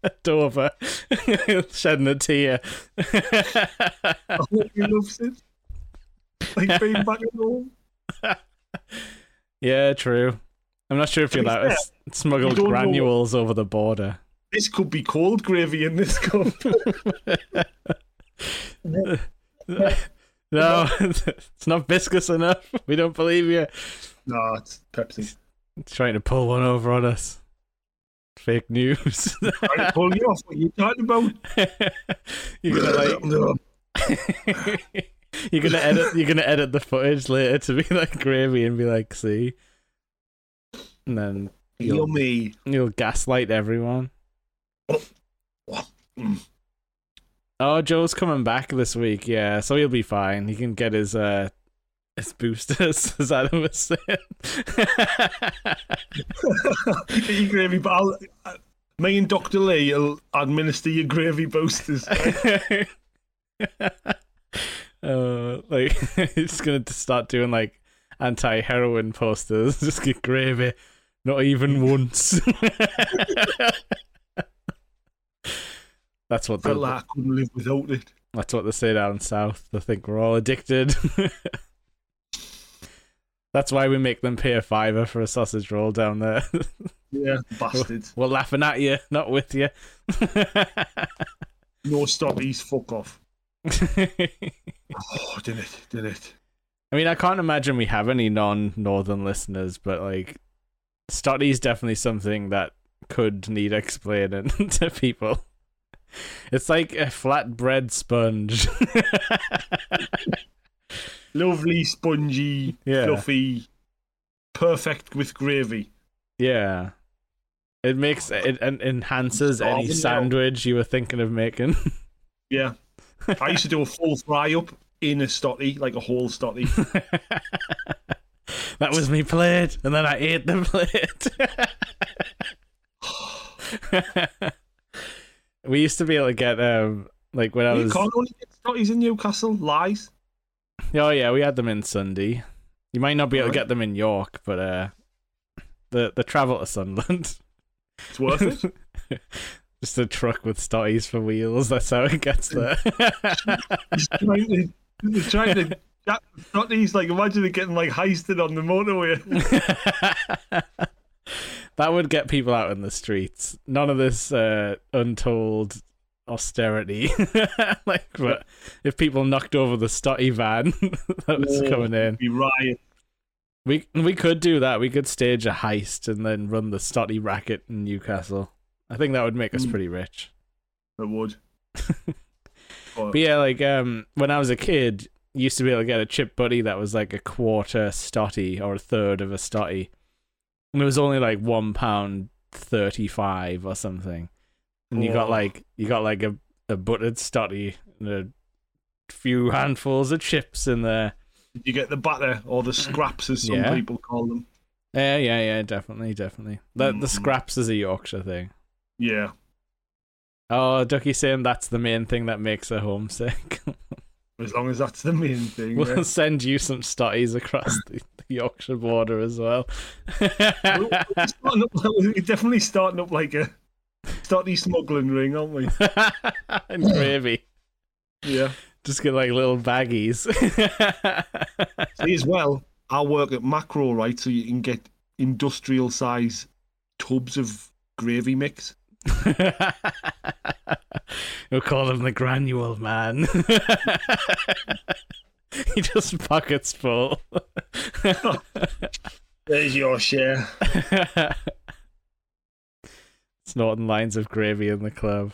Dover, shedding a tear. I hope he loves it. Like being back at home. yeah, true. I'm not sure if you're allowed to smuggle you don't know- granules over the border. This could be cold gravy in this cup. No, it's not viscous enough. We don't believe you. no, it's Pepsi. Trying to pull one over on us. Fake news. To pull you off. What you talking about? you're gonna like you're gonna edit you're gonna edit the footage later to be like gravy and be like, see. And then you'll Yummy. you'll gaslight everyone. Mm. Oh, Joe's coming back this week, yeah, so he'll be fine. He can get his uh his boosters, as Adam was saying. Eat gravy, but I'll, uh, me and Dr. Lee will administer your gravy boosters. uh, like he's gonna start doing like anti-heroin posters. Just get gravy, not even once. that's what the, I couldn't live without it. that's what they say down south. They think we're all addicted. That's why we make them pay a fiver for a sausage roll down there. Yeah, bastards. we're laughing at you, not with you. No stotties, fuck off. Oh, did it, did it. I mean, I can't imagine we have any non-northern listeners, but like, Stotty's definitely something that could need explaining to people. It's like a flatbread sponge. Lovely, spongy, Yeah. fluffy, perfect with gravy. yeah, it makes it, en- enhances any sandwich you were thinking of making. Yeah. I used to do a full fry up in a stotty, like a whole stotty. that was me plate, and then I ate the plate. we used to be able to get um like when I you was can't only get stotties in Newcastle. Lies. Oh yeah, we had them in Sunday. You might not be able to get them in York, but uh, the the travel to Sunderland, It's worth it. Just a truck with stotties for wheels. That's how it gets there. He's trying to, he's trying to stotties. Like, imagine it getting like heisted on the motorway. that would get people out in the streets. None of this uh, untold austerity. like, but if people knocked over the stotty van that was coming in, Be riot. we we could do that. We could stage a heist and then run the stotty racket in Newcastle. I think that would make us Mm. pretty rich. It would. But, yeah, like um, when I was a kid, used to be able to get a chip buddy that was like a quarter stotty or a third of a stotty, and it was only like one pound thirty five or something. And you got like you got like a, a buttered stotty and a few handfuls of chips in there. you get the batter or the scraps, as some Yeah. people call them. Yeah, yeah, yeah, definitely, definitely. The the Mm. scraps is a Yorkshire thing. Yeah. Oh, Ducky saying that's the main thing that makes her homesick. As long as that's the main thing. we'll yeah. send you some stotties across the, the Yorkshire border as well. We're starting up- we're definitely starting up like a stotty smuggling ring, aren't we? and gravy. Yeah. Just get like little baggies. See, as well, I work at Makro, right? So you can get industrial size tubs of gravy mix. we'll call him the granule man. he just pockets full. There's your share. Snorting lines of gravy in the club.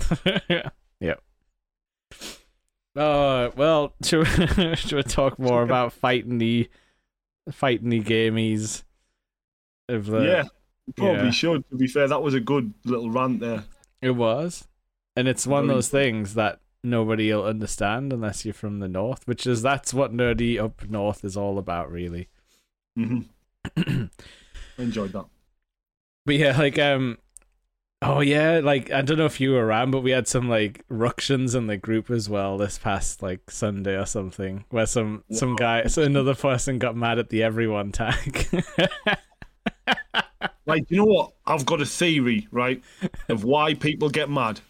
yep. Oh well, should we, should we talk more about fighting the fighting the gamies of the yeah. Probably yeah. should. To be fair, that was a good little rant there. It was. And it's one of those things that nobody will understand unless you're from the north, which is that's what nerdy up north is all about really. hmm enjoyed that. But yeah, like um oh yeah, like I don't know if you were around, but we had some like ructions in the group as well this past like Sunday or something, where some some guy so another person got mad at the everyone tag. Like, you know what? I've got a theory, right, of why people get mad.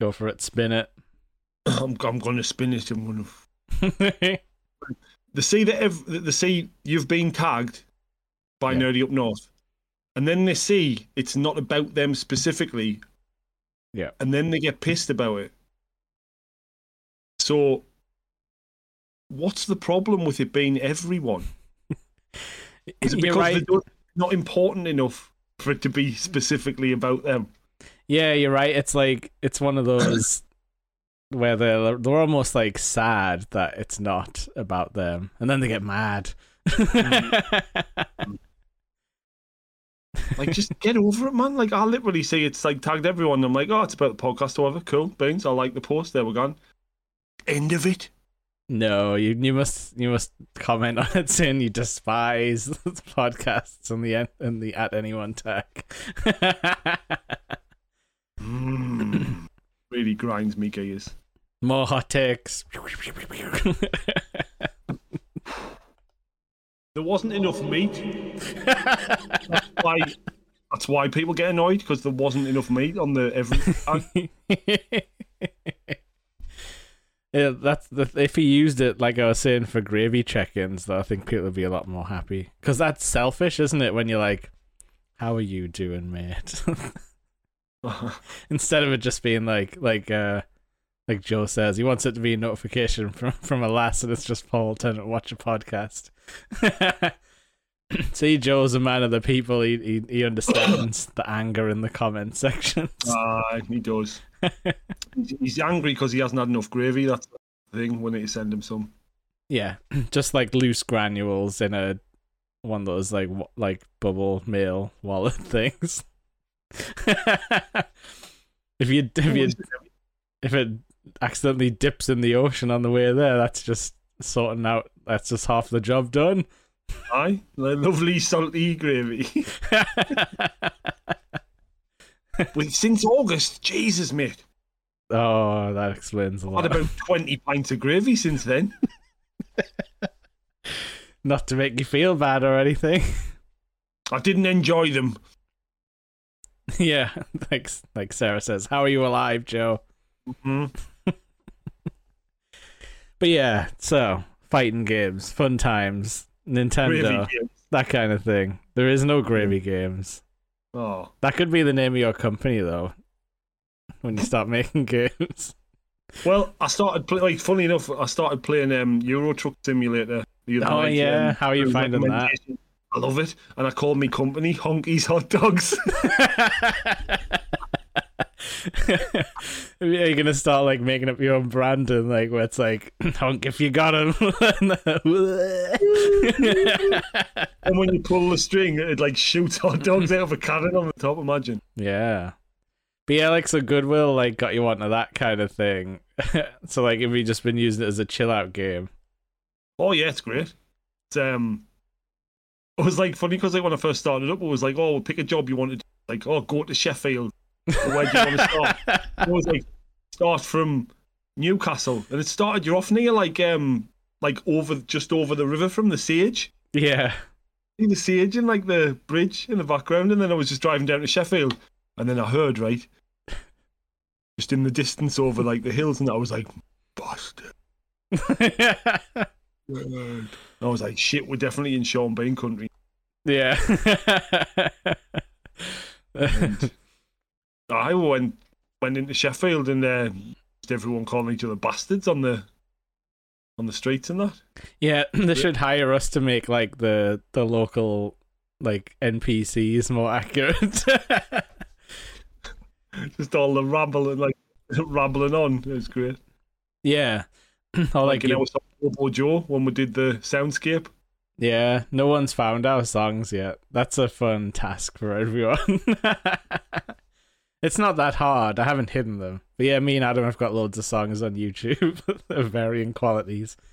Go for it, spin it. I'm, I'm going to spin it. I'm going to. They see that ev- they see you've been tagged by Yeah. Nerdy Up North, and then they see it's not about them specifically. Yeah. And then they get pissed about it. So, what's the problem with it being everyone? Is it because right. they don't, not important enough for it to be specifically about them? Yeah, you're right. It's like it's one of those where they're they're almost like sad that it's not about them, and then they get mad. Mm. Like, just get over it, man. Like, I literally see it's like tagged everyone. I'm like, oh, it's about the podcast, or whatever. Cool, beans. I like the post. There we're gone. End of it. no, you you must you must comment on it saying you despise the podcasts and the and the at anyone tag. Mm. really grinds me gears. More hot takes. There wasn't enough meat. That's why. That's why people get annoyed because there wasn't enough meat on the every. yeah, that's the if he used it like I was saying for gravy check-ins, though, I think people would be a lot more happy because that's selfish, isn't it? When you're like, "How are you doing, mate?" Instead of it just being like like uh like Joe says, he wants it to be a notification from from a lass, and it's just Paul Tennant watch a podcast. See, Joe's a man of the people. He he, he understands the anger in the comment section. Ah, he does. He's- He's angry because he hasn't had enough gravy. That's the thing. We need to send him some. Yeah, just like loose granules in a one of those like like bubble mail wallet things. if you if you if it accidentally dips in the ocean on the way there, that's just sorting out. That's just half the job done. Aye, the lovely salty gravy. With since August, Jesus, mate. oh, that explains a lot. had about twenty pints of gravy since then. Not to make you feel bad or anything. I didn't enjoy them. Yeah, like like Sarah says, "How are you alive, Joe?" hmm But yeah, so fighting games, fun times, Nintendo, that kind of thing. There is no gravy games. Oh, That could be the name of your company, though. When you start making games. well, I started play, like funny enough. I started playing um, Euro Truck Simulator. The other Oh, night, yeah? um, How are you finding that? I love it, and I called me company Honky's Hot Dogs. Are you gonna start like making up your own brand and like where it's like honk if you got him? and when you pull the string, it like shoots hot dogs out of a cannon on the top. Imagine. yeah. But yeah, like so Goodwill like got you onto that kind of thing. so like if you just been using it as a chill out game. Oh yeah, it's great. It's um, it was like funny because like when I first started up, it was like, oh, pick a job you want wanted. Like, oh, go to Sheffield. Where do you want to start? It was like start from Newcastle, and it started. You're off near like um, like over just over the river from the Sage. yeah. See the Sage and like the bridge in the background, and then I was just driving down to Sheffield, and then I heard right, just in the distance over like the hills, and I was like, bastard. I was like, shit, we're definitely in Sean Bean country. yeah. I went went into Sheffield and uh, everyone calling each other bastards on the on the streets and that. yeah, they should hire us to make like the the local like NPCs more accurate. Just all the rambling like rambling on. It was great. yeah. or Like, like you know, it's Bobo Joe when we did the soundscape. Yeah, no one's found our songs yet. That's a fun task for everyone. it's not that hard. I haven't hidden them. But yeah, me and Adam have got loads of songs on YouTube of varying qualities.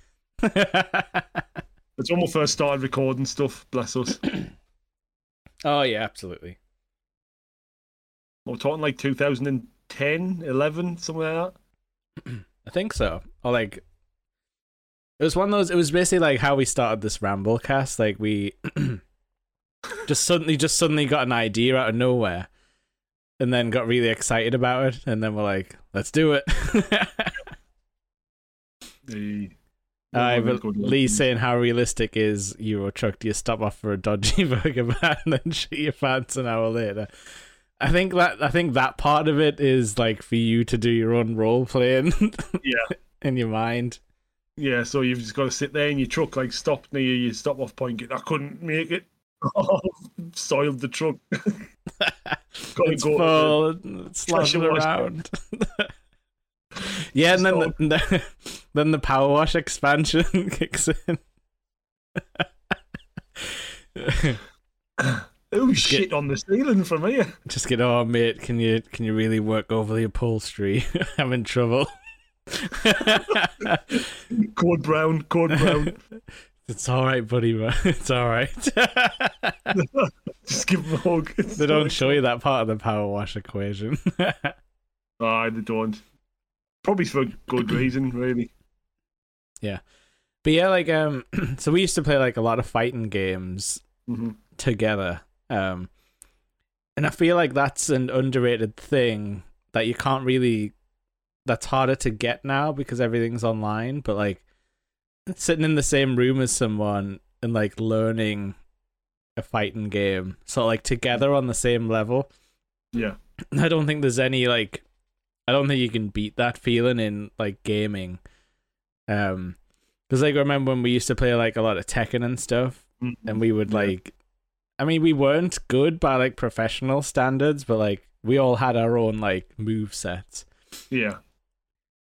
It's when we first started recording stuff. Bless us. oh yeah, absolutely. We're talking like 2010, 11, something like that. I think so. Or like it was one of those it was basically like how we started this ramble cast. Like we just suddenly just suddenly got an idea out of nowhere and then got really excited about it and then we're like, let's do it. The one of the but good Lee saying how realistic is Euro Truck? Do you stop off for a dodgy burger van and then shit your pants an hour later? I think that I think that part of it is like for you to do your own role playing Yeah. in your mind. Yeah, so you've just got to sit there in your truck, like stop near your stop off point. I couldn't make it. Oh, soiled the truck. Gotta it's go full, sloshing around. yeah, and then the, the, then the power wash expansion kicks in. Oh shit on the ceiling from here. Just get, oh mate, can you can you really work over the upholstery? I'm in trouble. Code brown, code brown. It's all right, buddy. Man. It's all right. Just give him a hug. they don't show you that part of the power wash equation. Ah, they don't. Probably for good reason, really. Yeah, but yeah, like um, so we used to play like a lot of fighting games hmm together. Um, and I feel like that's an underrated thing that you can't really. That's harder to get now because everything's online. But like sitting in the same room as someone and like learning a fighting game, so like together on the same level. Yeah. I don't think there's any like I don't think you can beat that feeling in like gaming. Um because like I remember when we used to play like a lot of Tekken and stuff Mhm. and we would Yeah. like I mean we weren't good by like professional standards, but like we all had our own like move sets. Yeah.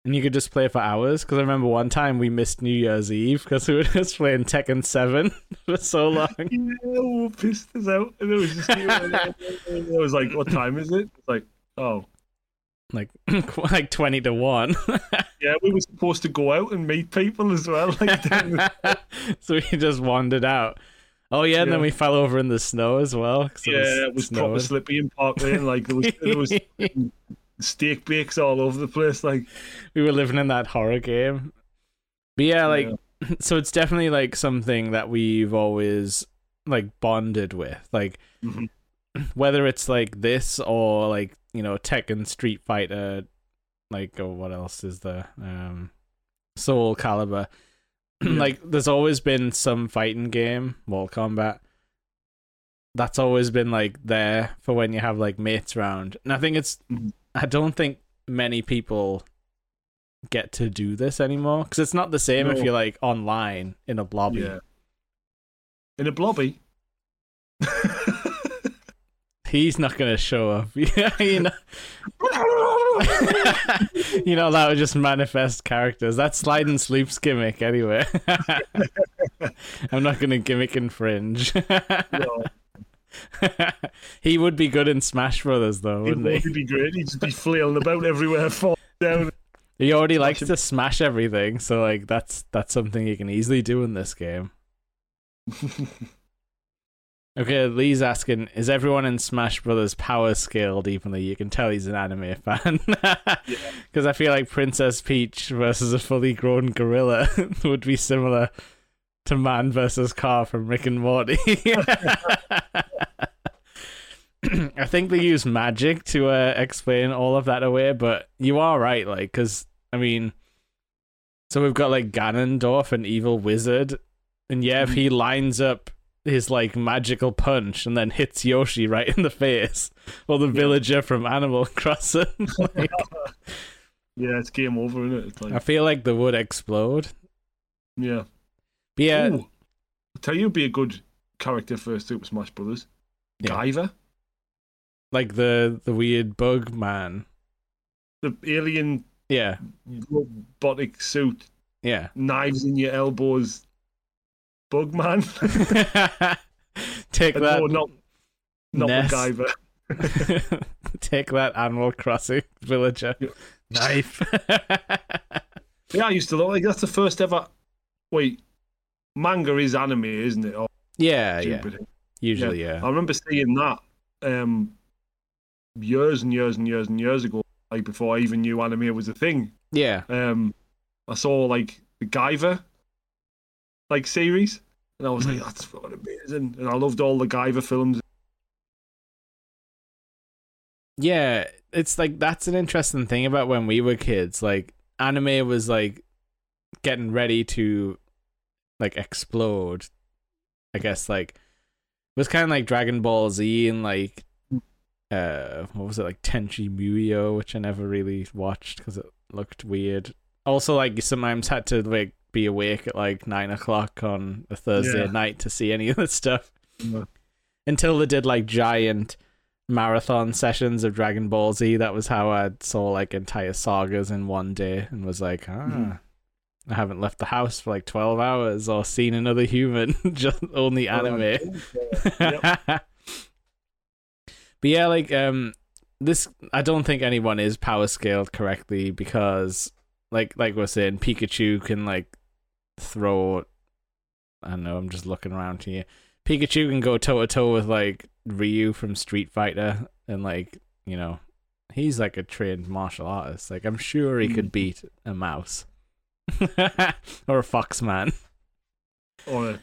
And you could just play for hours because I remember one time we missed New Year's Eve because we were just playing Tekken 7 for so long. Yeah, we pissed us out. And it was just, it was like, what time is it? It's like, oh. Like like 20 to 1. Yeah, we were supposed to go out and meet people as well. Like, so we just wandered out. Oh yeah, and then Yeah. we fell over in the snow as well. yeah, it was proper snowing. slippy in Park Lane. Like, there was, there was steak bakes all over the place. Like, we were living in that horror game. But yeah, like so it's definitely like something that we've always like bonded with. Like Mhm. whether it's like this or like you know Tekken Street Fighter, like or what else is there? Um, Soul Calibur. like there's always been some fighting game, Mortal Kombat. That's always been like there for when you have like mates round. And I think it's Mhm. I don't think many people get to do this anymore because it's not the same if you're like online in a lobby. Yeah. In a blobby. He's not gonna show up. you know, you know that would just manifest characters. That's slide and sleeps gimmick anyway. I'm not gonna gimmick infringe. No, he would be good in Smash Brothers though, wouldn't would he? be great. He'd just be flailing about everywhere, falling down. He already likes to smash everything, so like that's that's something he can easily do in this game. Okay, Lee's asking, is everyone in Smash Brothers power scaled evenly? You can tell he's an anime fan. Because I feel like Princess Peach versus a fully grown gorilla would be similar to Man versus Car from Rick and Morty. I think they use magic to uh, explain all of that away, but you are right, like, because, I mean, so we've got like Ganondorf, an evil wizard, and yeah, if he lines up his like magical punch and then hits Yoshi right in the face, or the villager from Animal Crossing, like, yeah, it's game over, isn't it? It's I feel like the wood explode. yeah. But yeah, Ooh, I'll tell you, be a good character for Super Smash Brothers. Yeah. Guyver, like the the weird bug man. the alien Yeah, robotic suit, yeah. knives in your elbows, bug man. Take no, that, not not Ness. MacGyver. take that Animal Crossing villager Yeah. knife. Yeah, I used to look like that's the first ever. Wait, manga is anime, isn't it? Or yeah, yeah. Usually, yeah. I remember seeing that um, years and years and years and years ago, like before I even knew anime was a thing. Yeah, Um, I saw like the Guyver like series, and I was like, that's fucking amazing. And I loved all the Guyver films. yeah. It's like that's an interesting thing about when we were kids. Like anime was like getting ready to like explode. I guess like it was kind of like Dragon Ball Z and like uh what was it like Tenchi Muyo, which I never really watched because it looked weird. Also, like you sometimes had to like be awake at like nine o'clock on a Thursday Yeah. night to see any of the stuff. Yeah. Until they did like giant marathon sessions of Dragon Ball Z, that was how I saw like entire sagas in one day and was like, ah. Mhm. I haven't left the house for like twelve hours or seen another human, just only anime. Yep. but yeah, like um this I don't think anyone is power scaled correctly because like like we're saying, Pikachu can like throw I don't know, I'm just looking around here. Pikachu can go toe to toe with like Ryu from Street Fighter and like, you know, he's like a trained martial artist. Like I'm sure he could beat a mouse. or a fox man. or a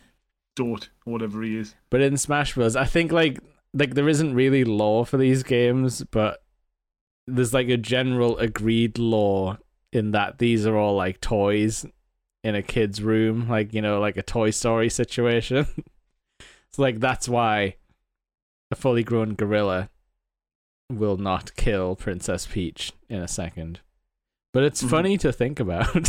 Dot, or whatever he is. But in Smash Bros, I think like like there isn't really law for these games, but there's like a general agreed law in that these are all like toys in a kid's room, like you know, like a Toy Story situation. so like that's why a fully grown gorilla will not kill Princess Peach in a second. But it's Mhm. funny to think about.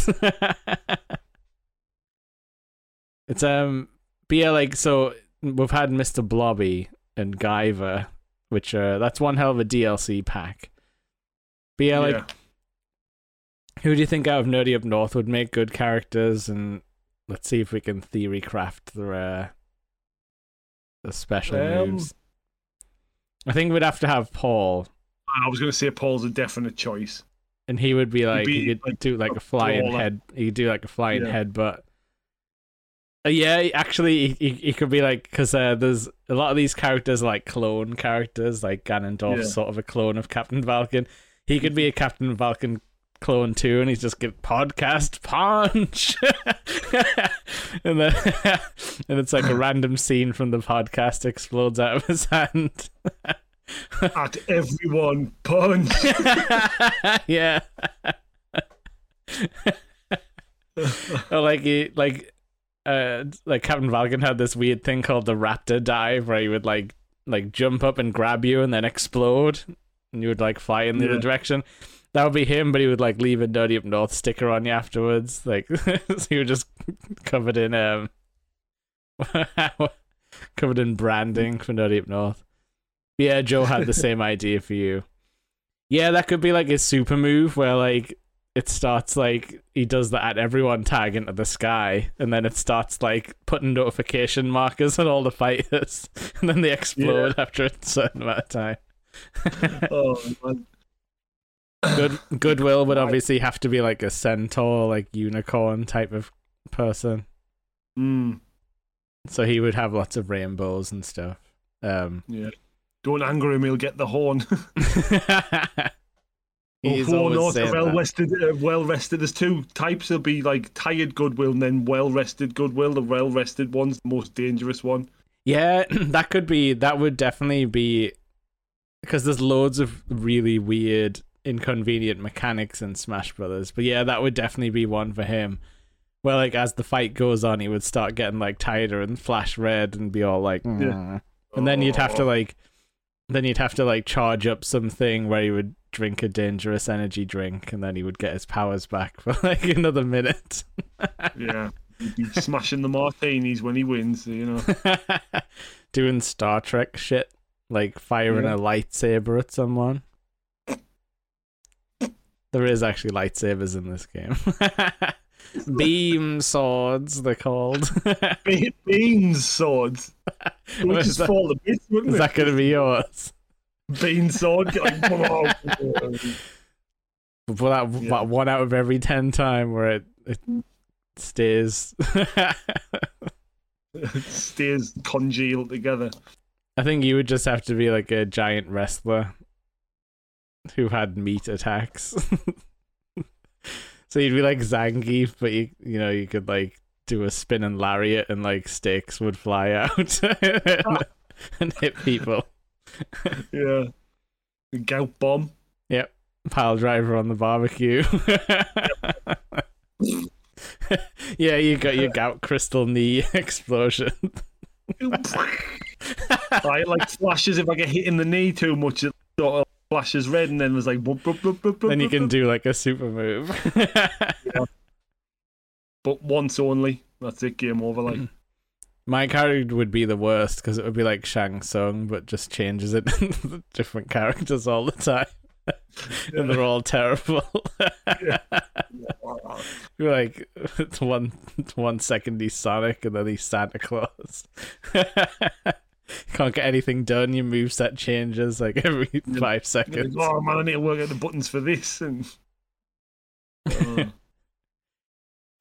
it's um but yeah, like so we've had Mr. Blobby and Guyver, which uh that's one hell of a DLC pack. But yeah, like yeah. who do you think out of Nerdy Up North would make good characters and let's see if we can theory craft the uh the special Um, moves. I think we'd have to have Paul I was going to say Paul's a definite choice. And he would be like be, he could like, do like a flying head. He could do like a flying Yeah. head, but uh, yeah, actually, he, he, he could be like because uh, there's a lot of these characters are, like clone characters, like Ganondorf, Yeah. sort of a clone of Captain Falcon. He could be a Captain Falcon Clone too, and he's just get podcast punch, and then and it's like a random scene from the podcast explodes out of his hand. At everyone, punch. yeah. like he like uh like Captain Falcon had this weird thing called the raptor dive where he would like like jump up and grab you and then explode and you would like fly in the Yeah. other direction. That would be him, but he would like leave a Dirty Up North sticker on you afterwards. Like so you were just covered in um covered in branding from Dirty Up North. Yeah, Joe had the same idea for you. Yeah, that could be like his super move where like it starts like he does the at everyone tag into the sky and then it starts like putting notification markers on all the fighters and then they explode after a certain amount of time. oh man. Good Goodwill would obviously have to be like a centaur, like unicorn type of person. Mm, So he would have lots of rainbows and stuff. Um yeah. Don't anger him; he'll get the horn. He's Or well rested. Uh, well rested. There's two types. There'll be like tired goodwill and then well rested goodwill. The well rested one's the most dangerous one. Yeah, that could be. That would definitely be because there's loads of really weird, inconvenient mechanics in Smash Brothers. But yeah, that would definitely be one for him. Where like as the fight goes on, he would start getting like tighter and flash red and be all like, "Mm." and then you'd have to like, then you'd have to like charge up something where he would drink a dangerous energy drink, and then he would get his powers back for like another minute. Yeah. He'd smashing the martinis when he wins, you know. doing Star Trek shit, like firing Yeah. a lightsaber at someone. There is actually lightsabers in this game. Beam swords, they're called. Be- swords. Would Is just that- fall to bits, wouldn't is it? that going to be yours? Bean sword. Like, But that, Yeah. that one out of every ten time where it, it stays. stays congealed together. I think you would just have to be like a giant wrestler who had meat attacks. So you'd be like Zangief, but you you know you could like do a spin and lariat, and like sticks would fly out and, and hit people. Yeah. Gout bomb. Yep, pile driver on the barbecue. yeah, you got your gout crystal knee explosion. I like flashes if I get hit in the knee too much. It sort of flashes red, and then there's like. Boop, boop, boop, then you can do like a super move. But once only. That's it. Game over. Like. My character would be the worst because it would be like Shang Tsung, but just changes it into different characters all the time. and they're all terrible. You're like it's one it's one second he's Sonic and then he's Santa Claus. Can't get anything done, your moveset changes like every five seconds. oh man, I need to work out the buttons for this. And Oh.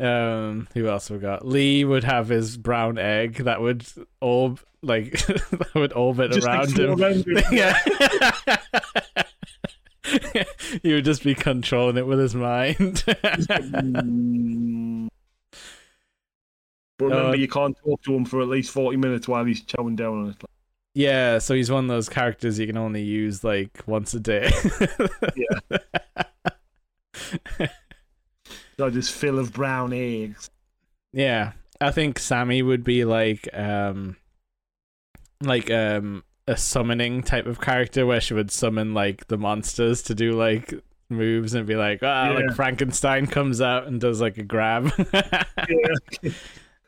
Um, who else we got? Lee would have his brown egg that would orb like that would orbit just around him. around yeah. he would just be controlling it with his mind. But remember, Uh, you can't talk to him for at least forty minutes while he's chowing down on it. yeah, so he's one of those characters you can only use like once a day. Yeah. so just fill of brown eggs. yeah. I think Sammy would be like um like um a summoning type of character where she would summon like the monsters to do like moves and be like ah like Frankenstein comes out and does like a grab. Yeah,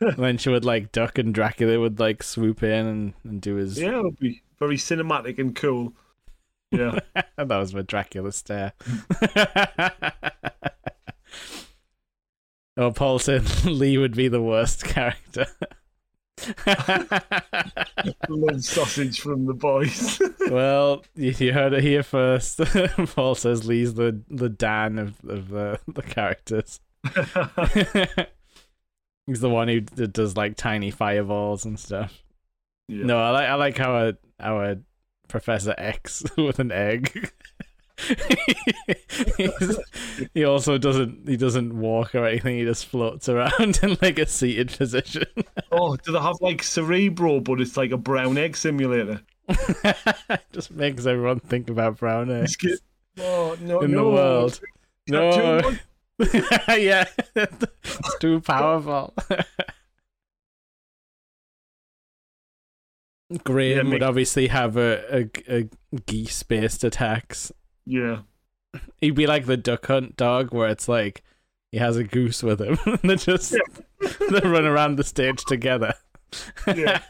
And then she would like duck and Dracula would like swoop in and, and do his yeah, it would be very cinematic and cool. Yeah, that was my Dracula stare. oh, Paul said Lee would be the worst character. love sausage from the boys. well, you you heard it here first. Paul says Lee's the, the Dan of, of the, the characters. He's the one who does like tiny fireballs and stuff. yeah. No, I like I like how a a Professor X with an egg he also doesn't he doesn't walk or anything. He just floats around in like a seated position. Oh, do they have like Cerebro, but it's like a brown egg simulator? just makes everyone think about brown eggs. Oh no, in no. the world. No. yeah, it's too powerful. Graham Yeah, would obviously have a, a, a geese-based attacks. Yeah. He'd be like the duck hunt dog, where it's like he has a goose with him, and they just they run around the stage together. Yeah.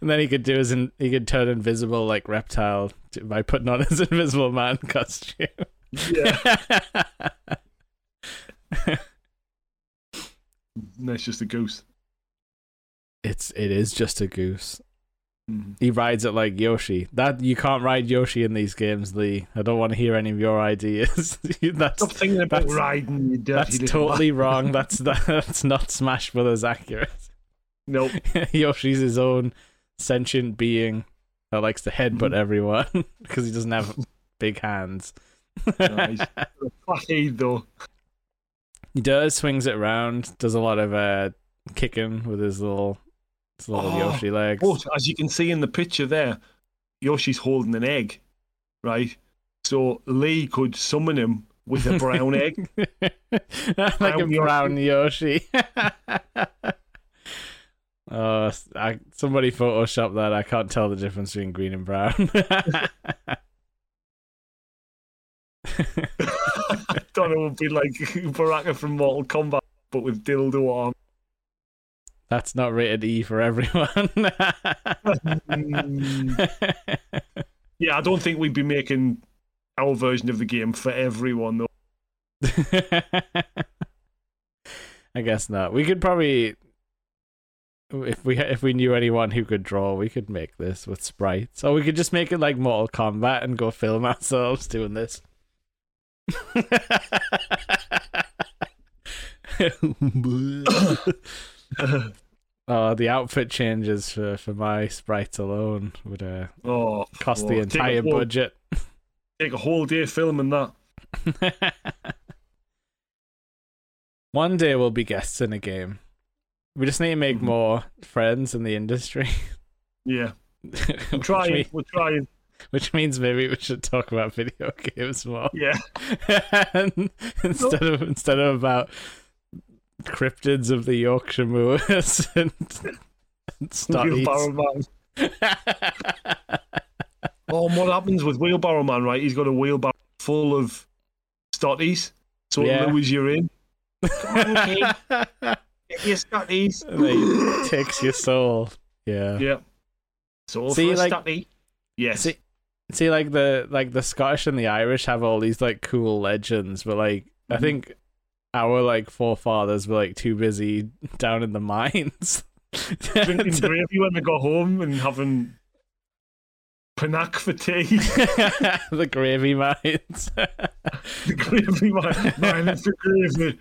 and then he could do his in, he could turn invisible like reptile by putting on his invisible man costume. Yeah. No, it's just a goose. it's it is just a goose. Mhm. He rides it like Yoshi. That you can't ride Yoshi in these games, Lee. I don't want to hear any of your ideas. that's Stop thinking about That's- riding, you dirty that's totally wrong. That's that's not Smash Brothers accurate. Nope. Yoshi's his own sentient being that likes to headbutt everyone because he doesn't have big hands. Nice. Flathead though. He does swings it around, does a lot of uh, kicking with his little his little Oh, Yoshi legs. But as you can see in the picture there, Yoshi's holding an egg, right? So Lee could summon him with a brown egg. like a Brown Yoshi. brown Yoshi. oh, I, somebody photoshopped that. I can't tell the difference between green and brown. It would be like Baraka from Mortal Kombat, but with dildo arm. That's not rated E for everyone. Yeah, I don't think we'd be making our version of the game for everyone though. I guess not. We could probably, if we if we knew anyone who could draw, we could make this with sprites, or we could just make it like Mortal Kombat and go film ourselves doing this. Oh, the outfit changes for for my sprites alone would uh, Oh, cost oh, the take entire whole- budget. Take a whole day filming that. One day we'll be guests in a game. We just need to make Mhm. more friends in the industry. Yeah, we're trying. We're trying. Which means maybe we should talk about video games more Yeah, instead of instead of about cryptids of the Yorkshire moors and, and wheelbarrow man. Oh, what happens with wheelbarrow man? Right, he's got a wheelbarrow full of stotties. So Yeah. Lewis, you're in. Come on, kid. Get your stotties. Takes your soul. Yeah. Yeah. So See, like- stotty. Yes. See, see, like the like the Scottish and the Irish have all these like cool legends, but like I Mhm. think our like forefathers were like too busy down in the mines. Drinking gravy when they got home and having panac for tea. the gravy mines. the gravy. Man, it's the gravy.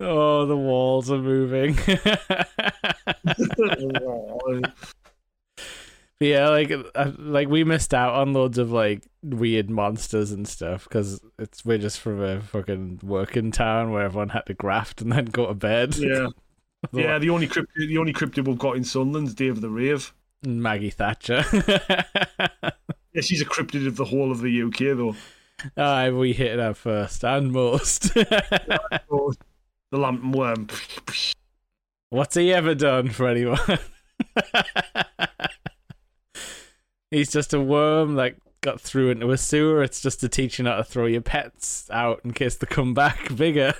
oh, the walls are moving. Yeah, like uh, like we missed out on loads of like weird monsters and stuff because it's we're just from a fucking working town where everyone had to graft and then go to bed. yeah. Yeah, the only cryptid, the only cryptid we've got in Sunderland's of the Rave. Maggie Thatcher. Yeah, she's a cryptid of the whole of the UK though. Aye, we hit her first and most. Oh, the Lambton worm. What's he ever done for anyone? He's just a worm that got through into a sewer. It's just to teach you not to throw your pets out in case they come back bigger.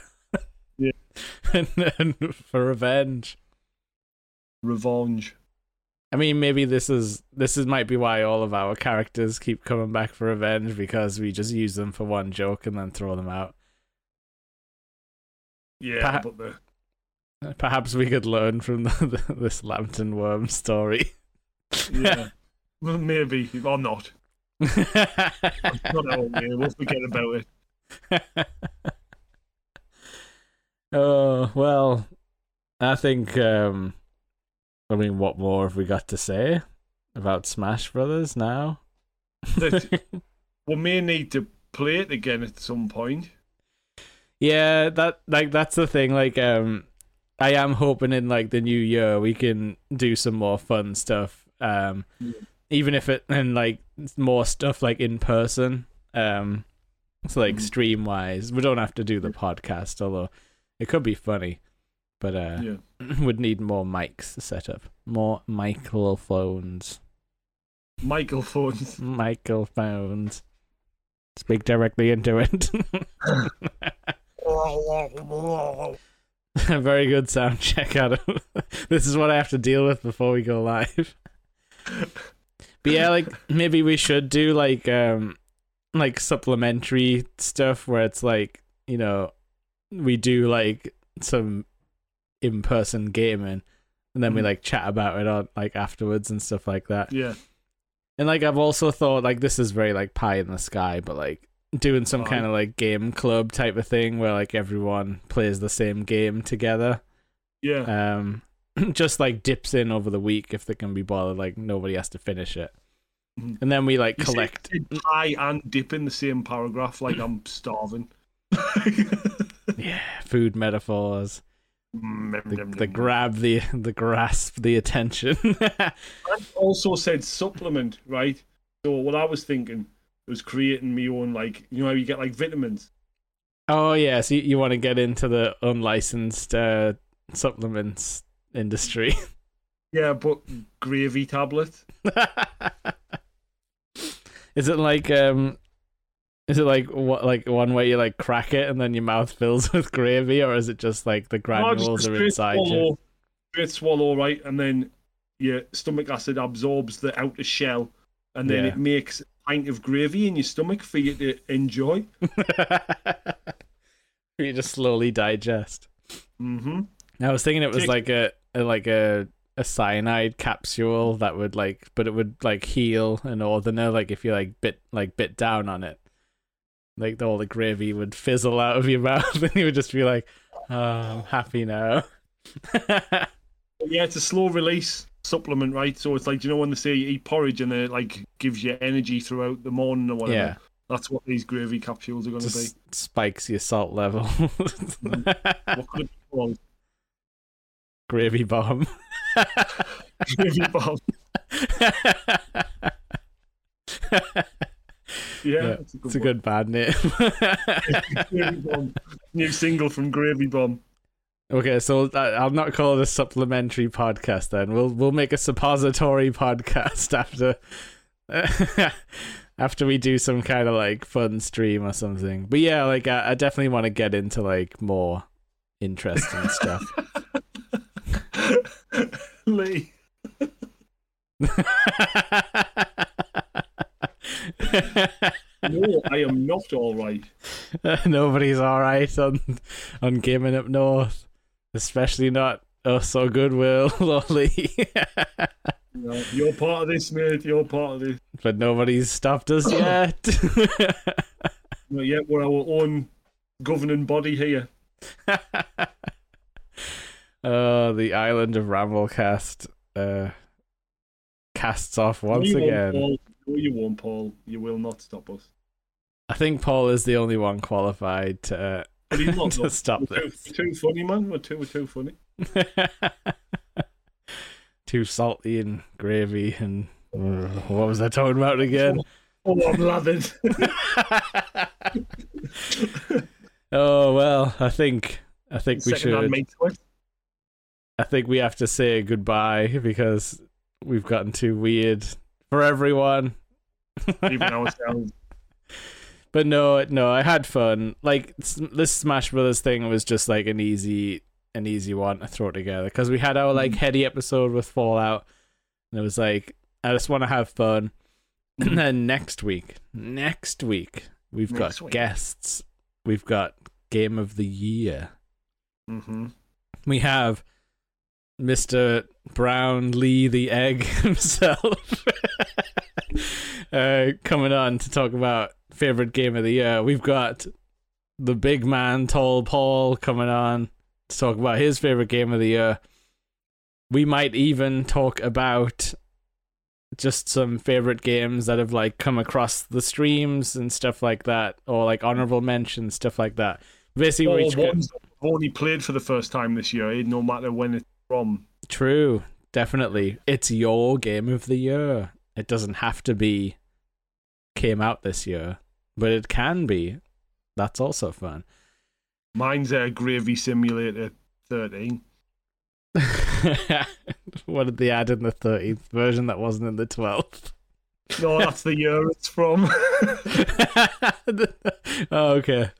Yeah. and, and for revenge. Revenge. I mean, maybe this is this is might be why all of our characters keep coming back for revenge because we just use them for one joke and then throw them out. Yeah, Perha- but the Perhaps we could learn from the, the, this Lambton worm story. yeah, maybe or not. Not all. We'll forget about it. oh well, I think. um I mean, what more have we got to say about Smash Brothers now? we may need to play it again at some point. Yeah, that like that's the thing. Like, um, I am hoping in like the new year we can do some more fun stuff. Um, Yeah. Even if it and like more stuff like in person. Um, so like Mhm. stream wise, we don't have to do the podcast, although it could be funny. But uh, Yeah. would need more mics set up, more microphones, Michael phones. microphones. Speak directly into it. A very good sound check, Adam. this is what I have to deal with before we go live. But yeah, like maybe we should do like um like supplementary stuff where it's like, you know, we do like some in person gaming and then we Mhm. like chat about it on like afterwards and stuff like that. Yeah. And like I've also thought like this is very like pie in the sky, but like doing some Pie. kind of like game club type of thing where like everyone plays the same game together. Yeah. Um just like dips in over the week if they can be bothered, like nobody has to finish it. Mhm. And then we like You collect pie and dip in the same paragraph, like I'm starving. yeah, food metaphors. Mm, The, the grab the the grasp the attention. also said supplement, right? So what I was thinking was creating my own, like you know how you get like vitamins. oh yeah, so you, you want to get into the unlicensed uh, supplements industry. Yeah, but gravy tablet. is it like um is it like what like one way you like crack it and then your mouth fills with gravy or is it just like the granules a are inside swallow, you? Straight swallow, right, and then your stomach acid absorbs the outer shell, and then Yeah. it makes a pint of gravy in your stomach for you to enjoy. you just slowly digest. Mm-hmm. I was thinking it was Take- like a, a like a a cyanide capsule that would like but it would like heal an northerner like if you like bit like bit down on it. Like all the gravy would fizzle out of your mouth and you would just be like, Oh, I'm happy now. Yeah, it's a slow release supplement, right? So it's like you know when they say you eat porridge and it like gives you energy throughout the morning or whatever. yeah. That's what these gravy capsules are going to be. Spikes your salt level. Mm. What could it be called? Gravy bomb. Gravy bomb. Yeah, Yeah, it's a good, it's a good bad name. New single from Gravy Bomb. okay, so I- I'll not call it a supplementary podcast then. We'll we'll make a suppository podcast after after we do some kind of like fun stream or something. But yeah, like I, I definitely want to get into like more interesting stuff. Lee. No, I am not all right. Nobody's all right on on gaming up north, especially not us or Goodwill Lee. No, you're part of this, mate. You're part of this. but nobody's stopped us yet. Not yet. We're our own governing body here. Oh, the island of Ramblecast uh, casts off once no, again. Won't. No, you won't, Paul. You will not stop us. I think Paul is the only one qualified to, But he's not. to stop we're, this. too, too funny, man. We're too, we're too funny. Too salty and gravy and uh, what was I talking about again? Oh, I'm lathered. oh well, I think I think we Second-hand should. I think we have to say goodbye because we've gotten too weird for everyone. Even ourselves. But no, no, I had fun. Like this Smash Brothers thing was just like an easy, an easy one to throw together because we had our like Mhm. heady episode with Fallout, and it was like I just want to have fun. And then next week, next week we've Next got week. guests. We've got Game of the Year. Mm-hmm. We have Mr. Brown Lee the Egg himself uh, coming on to talk about favorite game of the year. We've got the big man, Tall Paul, coming on to talk about his favorite game of the year. We might even talk about just some favorite games that have like come across the streams and stuff like that, or like honorable mentions, stuff like that. Basically, Or we each go- ones that I've only played for the first time this year, eh, no matter when it's from. True, definitely. It's your game of the year. It doesn't have to be came out this year, but it can be. That's also fun. Mine's a Gravy Simulator 13. what did they add in the 13th version that wasn't in the 12th? No, that's the year it's from. oh, okay.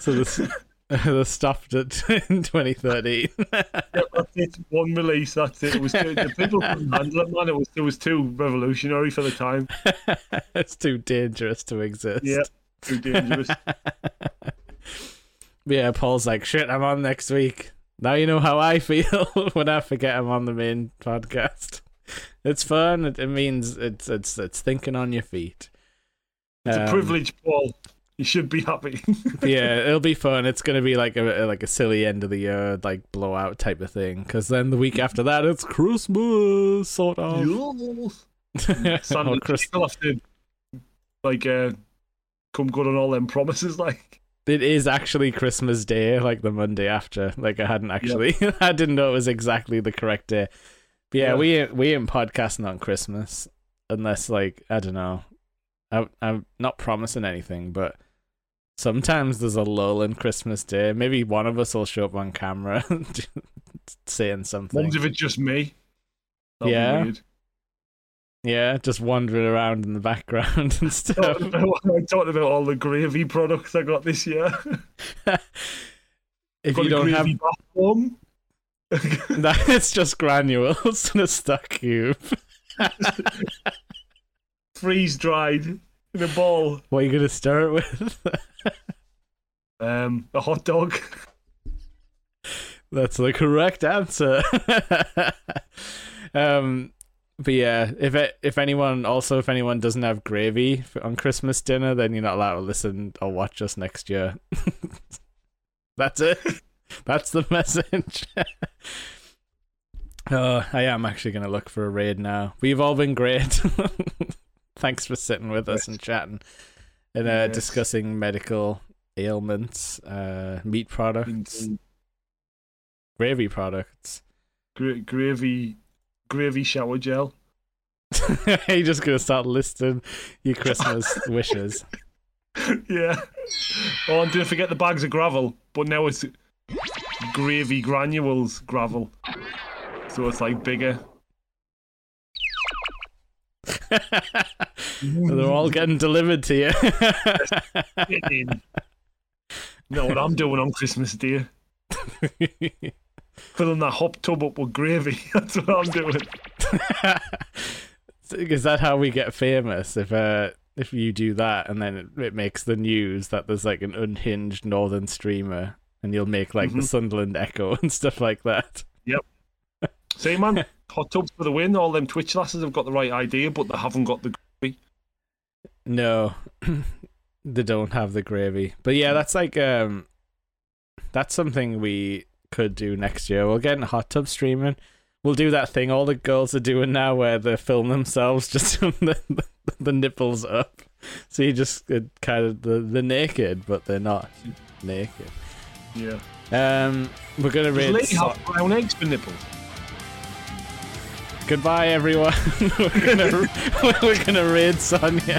So this they stopped it in 2013. that's it. One release. That's it. It was too, the people couldn't handle it, man. It was it was too revolutionary for the time. it's too dangerous to exist. Yeah, too dangerous. Yeah, Paul's like, shit, I'm on next week. Now you know how I feel when I forget I'm on the main podcast. It's fun. It, it means it's it's it's thinking on your feet. It's a Um, privilege, Paul. You should be happy. yeah, it'll be fun. It's gonna be like a like a silly end of the year like blowout type of thing. Because then the week after that, it's Christmas, sort of. Son, Oh, Chris- people have to like uh, come good on all them promises. Like, It is actually Christmas Day, like the Monday after. Like I hadn't actually, I didn't know it was exactly the correct day. But yeah, Yeah. we ain't, we ain't podcasting on Christmas unless like I don't know. I, I'm not promising anything, but sometimes there's a lull in Christmas Day. Maybe one of us will show up on camera saying something. ones if it's just me. That'd be Yeah. weird. Yeah, just wandering around in the background and stuff. About, I talked about all the gravy products I got this year. if got you don't have bomb. that, it's just granules in a stuck cube. Freeze dried in a ball. What are you gonna start with? Um, a hot dog. That's the correct answer. um, but yeah, if it, if anyone also if anyone doesn't have gravy for, on Christmas dinner, then you're not allowed to listen or watch us next year. That's it. That's the message. oh, I am actually gonna look for a raid now. We've all been great. Thanks for sitting with us and chatting and uh, Yes. discussing medical ailments, uh, meat products, Indeed. gravy products. Gra- gravy, gravy shower gel. You're just gonna start listing your Christmas wishes. yeah. Oh, and don't forget the bags of gravel. But now it's gravy granules gravel. So it's like bigger. They're all getting delivered to you. Know what I'm doing on Christmas Day? Filling that hot tub up with gravy. That's what I'm doing. Is that how we get famous? If uh, if you do that and then it, it makes the news that there's like an unhinged northern streamer, and you'll make like the Mhm. Sunderland Echo and stuff like that. Yep. See, man, hot tubs for the win. All them Twitch lasses have got the right idea, but they haven't got the gravy. No, they don't have the gravy. But yeah, that's like um, that's something we could do next year. We'll get in hot tub streaming. We'll do that thing all the girls are doing now, where they film themselves just the, the, the nipples up. So you just uh, kind of the the naked, but they're not naked. Yeah. Um, we're gonna Does raid. lady So- have brown eggs for nipples? Goodbye, everyone. we're gonna we're gonna raid Sonya.